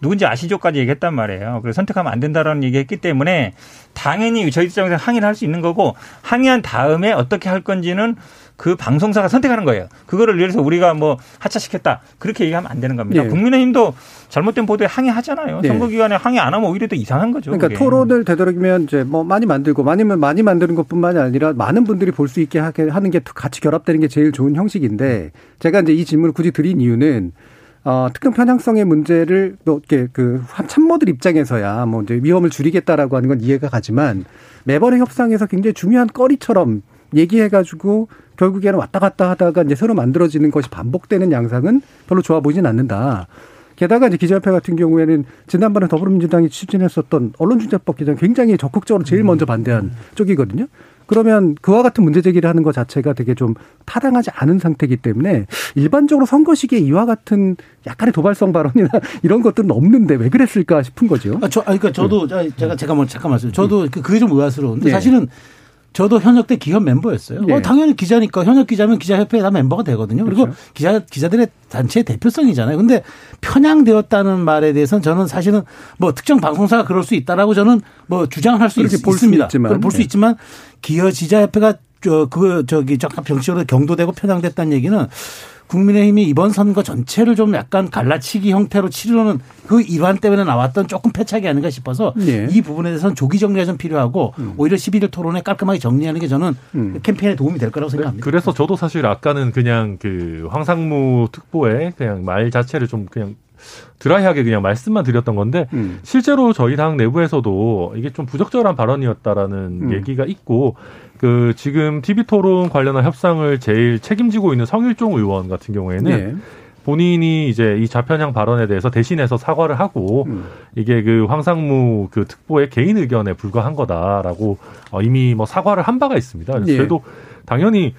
누군지 아시죠까지 얘기했단 말이에요. 그래서 선택하면 안 된다라는 얘기했기 때문에 당연히 저희 입장에서 항의를 할 수 있는 거고 항의한 다음에 어떻게 할 건지는 그 방송사가 선택하는 거예요. 그거를 위해서 우리가 뭐 하차시켰다 그렇게 얘기하면 안 되는 겁니다. 네. 국민의힘도 잘못된 보도에 항의하잖아요. 네. 선거기간에 항의 안 하면 오히려 더 이상한 거죠. 그러니까 그게. 토론을 되도록이면 이제 뭐 많이 만들고 많이면 많이 만드는 것뿐만이 아니라 많은 분들이 볼 수 있게 하는 게 같이 결합되는 게 제일 좋은 형식인데 제가 이제 이 질문을 굳이 드린 이유는 어, 특정 편향성의 문제를 뭐 이렇게 그 참모들 입장에서야 뭐 이제 위험을 줄이겠다라고 하는 건 이해가 가지만 매번의 협상에서 굉장히 중요한 거리처럼 얘기해가지고 결국에는 왔다 갔다 하다가 이제 새로 만들어지는 것이 반복되는 양상은 별로 좋아 보이진 않는다. 게다가 이제 기자협회 같은 경우에는 지난번에 더불어민주당이 추진했었던 언론중재법 개정 굉장히 적극적으로 제일 먼저 반대한 쪽이거든요. 그러면 그와 같은 문제 제기를 하는 것 자체가 되게 좀 타당하지 않은 상태이기 때문에 일반적으로 선거 시기에 이와 같은 약간의 도발성 발언이나 이런 것들은 없는데 왜 그랬을까 싶은 거죠. 아, 저, 아, 그러니까 저도 네. 제가 제가 뭐 잠깐 말씀. 저도 음. 그게 좀 의아스러운데 네. 사실은 저도 현역 때 기업 멤버였어요. 네. 어, 당연히 기자니까 현역 기자면 기자협회에 다 멤버가 되거든요. 그리고 그렇죠. 기자 기자들의 단체의 대표성이잖아요. 근데 편향되었다는 말에 대해서는 저는 사실은 뭐 특정 방송사가 그럴 수 있다라고 저는 뭐 주장할 수 있, 습니다 볼수 네. 있지만 기여 지자협회가 저, 그, 저기, 병식으로 경도되고 편향됐다는 얘기는 국민의힘이 이번 선거 전체를 좀 약간 갈라치기 형태로 치르는 그 일환 때문에 나왔던 조금 패착이 아닌가 싶어서 네. 이 부분에 대해서는 조기 정리가 좀 필요하고 음. 오히려 11일 토론에 깔끔하게 정리하는 게 저는 음. 캠페인에 도움이 될 거라고 생각합니다. 그래서 저도 사실 아까는 그냥 그 황상무 특보의 그냥 말 자체를 좀 그냥 드라이하게 그냥 말씀만 드렸던 건데 음. 실제로 저희 당 내부에서도 이게 좀 부적절한 발언이었다라는 음. 얘기가 있고 그 지금 TV 토론 관련한 협상을 제일 책임지고 있는 성일종 의원 같은 경우에는 네. 본인이 이제 이 좌편향 발언에 대해서 대신해서 사과를 하고 음. 이게 그 황상무 그 특보의 개인 의견에 불과한 거다라고 어 이미 뭐 사과를 한 바가 있습니다. 그래서 네. 그래도 당연히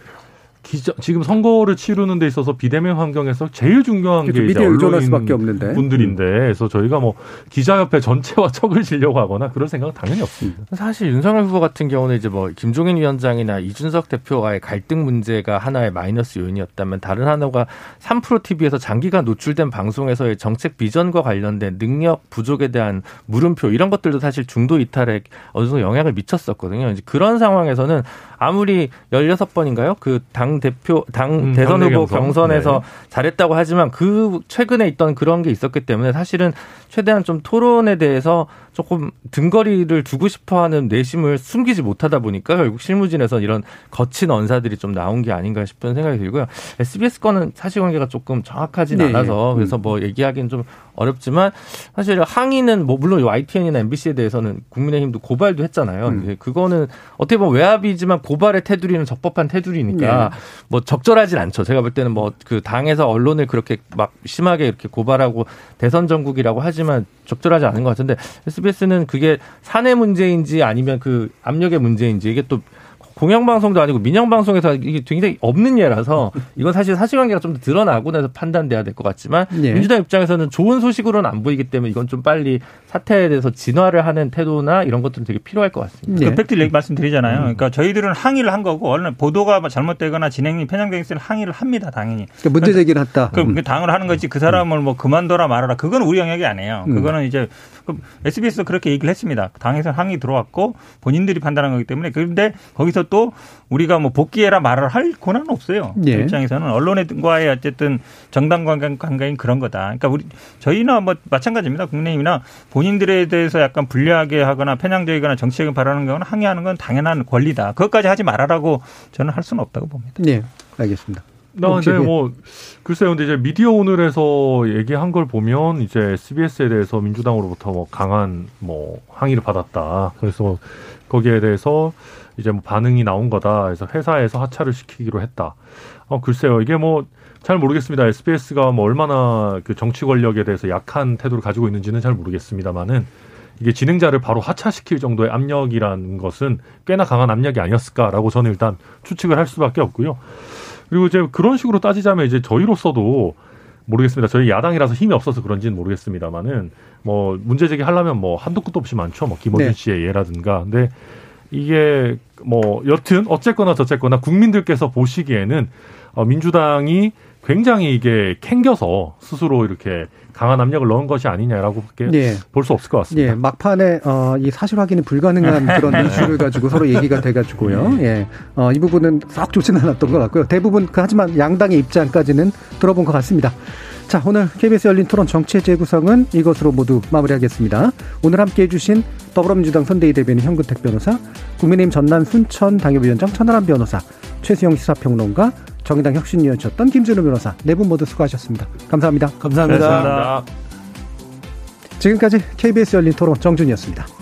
기자, 지금 선거를 치르는 데 있어서 비대면 환경에서 제일 중요한 그렇죠. 게 이제 언론인 수밖에 없는데. 분들인데 그래서 저희가 뭐 기자협회 전체와 척을 지려고 하거나 그런 생각은 당연히 없습니다. 사실 윤석열 후보 같은 경우는 이제 뭐 김종인 위원장이나 이준석 대표와의 갈등 문제가 하나의 마이너스 요인이었다면 다른 하나가 3프로 TV에서 장기간 노출된 방송에서의 정책 비전과 관련된 능력 부족에 대한 물음표 이런 것들도 사실 중도 이탈에 어느 정도 영향을 미쳤었거든요. 이제 그런 상황에서는 아무리 16번인가요? 그당 대표, 당 음, 대선 후보 경선. 경선 에서 네. 잘했다고 하지만 그 최근에 있던 그런 게 있었기 때문에 사실은 최대한 좀 토론에 대해서 조금 등거리를 두고 싶어 하는 내심을 숨기지 못하다 보니까 결국 실무진에서 이런 거친 언사들이 좀 나온 게 아닌가 싶은 생각이 들고요. SBS 거는 사실관계가 조금 정확하진 네. 않아서 그래서 뭐 얘기하기는 좀 어렵지만 사실 항의는 뭐 물론 YTN이나 MBC에 대해서는 국민의힘도 고발도 했잖아요. 음. 그거는 어떻게 보면 외압이지만 고발의 테두리는 적법한 테두리니까 네. 뭐 적절하진 않죠. 제가 볼 때는 뭐 그 당에서 언론을 그렇게 막 심하게 이렇게 고발하고 대선 전국이라고 하지만 적절하지 않은 것 같은데 SBS는 그게 사내 문제인지 아니면 그 압력의 문제인지 이게 또 공영방송도 아니고 민영방송에서 이게 굉장히 없는 예라서 이건 사실 사실관계가 좀더 드러나고 나서 판단돼야 될 것 같지만 네. 민주당 입장에서는 좋은 소식으로는 안 보이기 때문에 이건 좀 빨리 사태에 대해서 진화를 하는 태도나 이런 것들은 되게 필요할 것 같습니다. 네. 그 팩트 얘기 말씀드리잖아요. 음. 그러니까 저희들은 항의를 한 거고 언론 보도가 잘못되거나 진행이 편향된 것을 항의를 합니다. 당연히. 그러니까 문제 제기를 했다. 그 음. 당을 하는 거지 그 사람을 뭐 그만둬라 말아라 그건 우리 영역이 아니에요. 음. 그거는 이제 SBS도 그렇게 얘기를 했습니다. 당에서 항의 들어왔고 본인들이 판단한 거기 때문에 그런데 거기서 또 우리가 뭐 복귀해라 말을 할 권한은 없어요. 예. 그 입장에서는 언론과의 어쨌든 정당 관계인 그런 거다. 그러니까 우리 저희나 뭐 마찬가지입니다. 국민의힘이나 본인들에 대해서 약간 불리하게 하거나 편향적이거나 정치적인 발언하는 경우는 항의하는 건 당연한 권리다. 그것까지 하지 말아라고 저는 할 수는 없다고 봅니다. 네, 알겠습니다. 나 네, 뭐 글쎄요, 근데 이제 미디어 오늘에서 얘기한 걸 보면 이제 SBS에 대해서 민주당으로부터 뭐 강한 뭐 항의를 받았다. 그래서 거기에 대해서 이제 뭐 반응이 나온 거다. 그래서 회사에서 하차를 시키기로 했다. 어 글쎄요, 이게 뭐 잘 모르겠습니다. SBS가 뭐 얼마나 그 정치 권력에 대해서 약한 태도를 가지고 있는지는 잘 모르겠습니다만은 이게 진행자를 바로 하차시킬 정도의 압력이라는 것은 꽤나 강한 압력이 아니었을까라고 저는 일단 추측을 할 수밖에 없고요. 그리고 이제 그런 식으로 따지자면 이제 저희로서도 모르겠습니다. 저희 야당이라서 힘이 없어서 그런지는 모르겠습니다만은 뭐 문제 제기하려면 뭐 한도 끝도 없이 많죠. 뭐 김어준 네. 씨의 예라든가. 근데 이게 뭐 여튼 어쨌거나 저쨌거나 국민들께서 보시기에는 어 민주당이 굉장히 이게 캥겨서 스스로 이렇게 강한 압력을 넣은 것이 아니냐라고밖에 네. 볼수 없을 것 같습니다. 예, 막판에 어, 이 사실 확인이 불가능한 그런 이슈를 가지고 서로 얘기가 돼가지고요. 네. 예, 어, 이 부분은 썩 좋지는 않았던 것 같고요. 대부분 그 하지만 양당의 입장까지는 들어본 것 같습니다. 자, 오늘 KBS 열린 토론 정치의 재구성은 이것으로 모두 마무리하겠습니다. 오늘 함께 해주신 더불어민주당 선대위 대변인 현근택 변호사, 국민의힘 전남 순천 당협위원장 천하람 변호사, 최수영 시사평론가, 정의당 혁신위원이셨던 김준호 변호사 네 분 모두 수고하셨습니다. 감사합니다. 감사합니다. 감사합니다. 지금까지 KBS 열린 토론 정준이었습니다.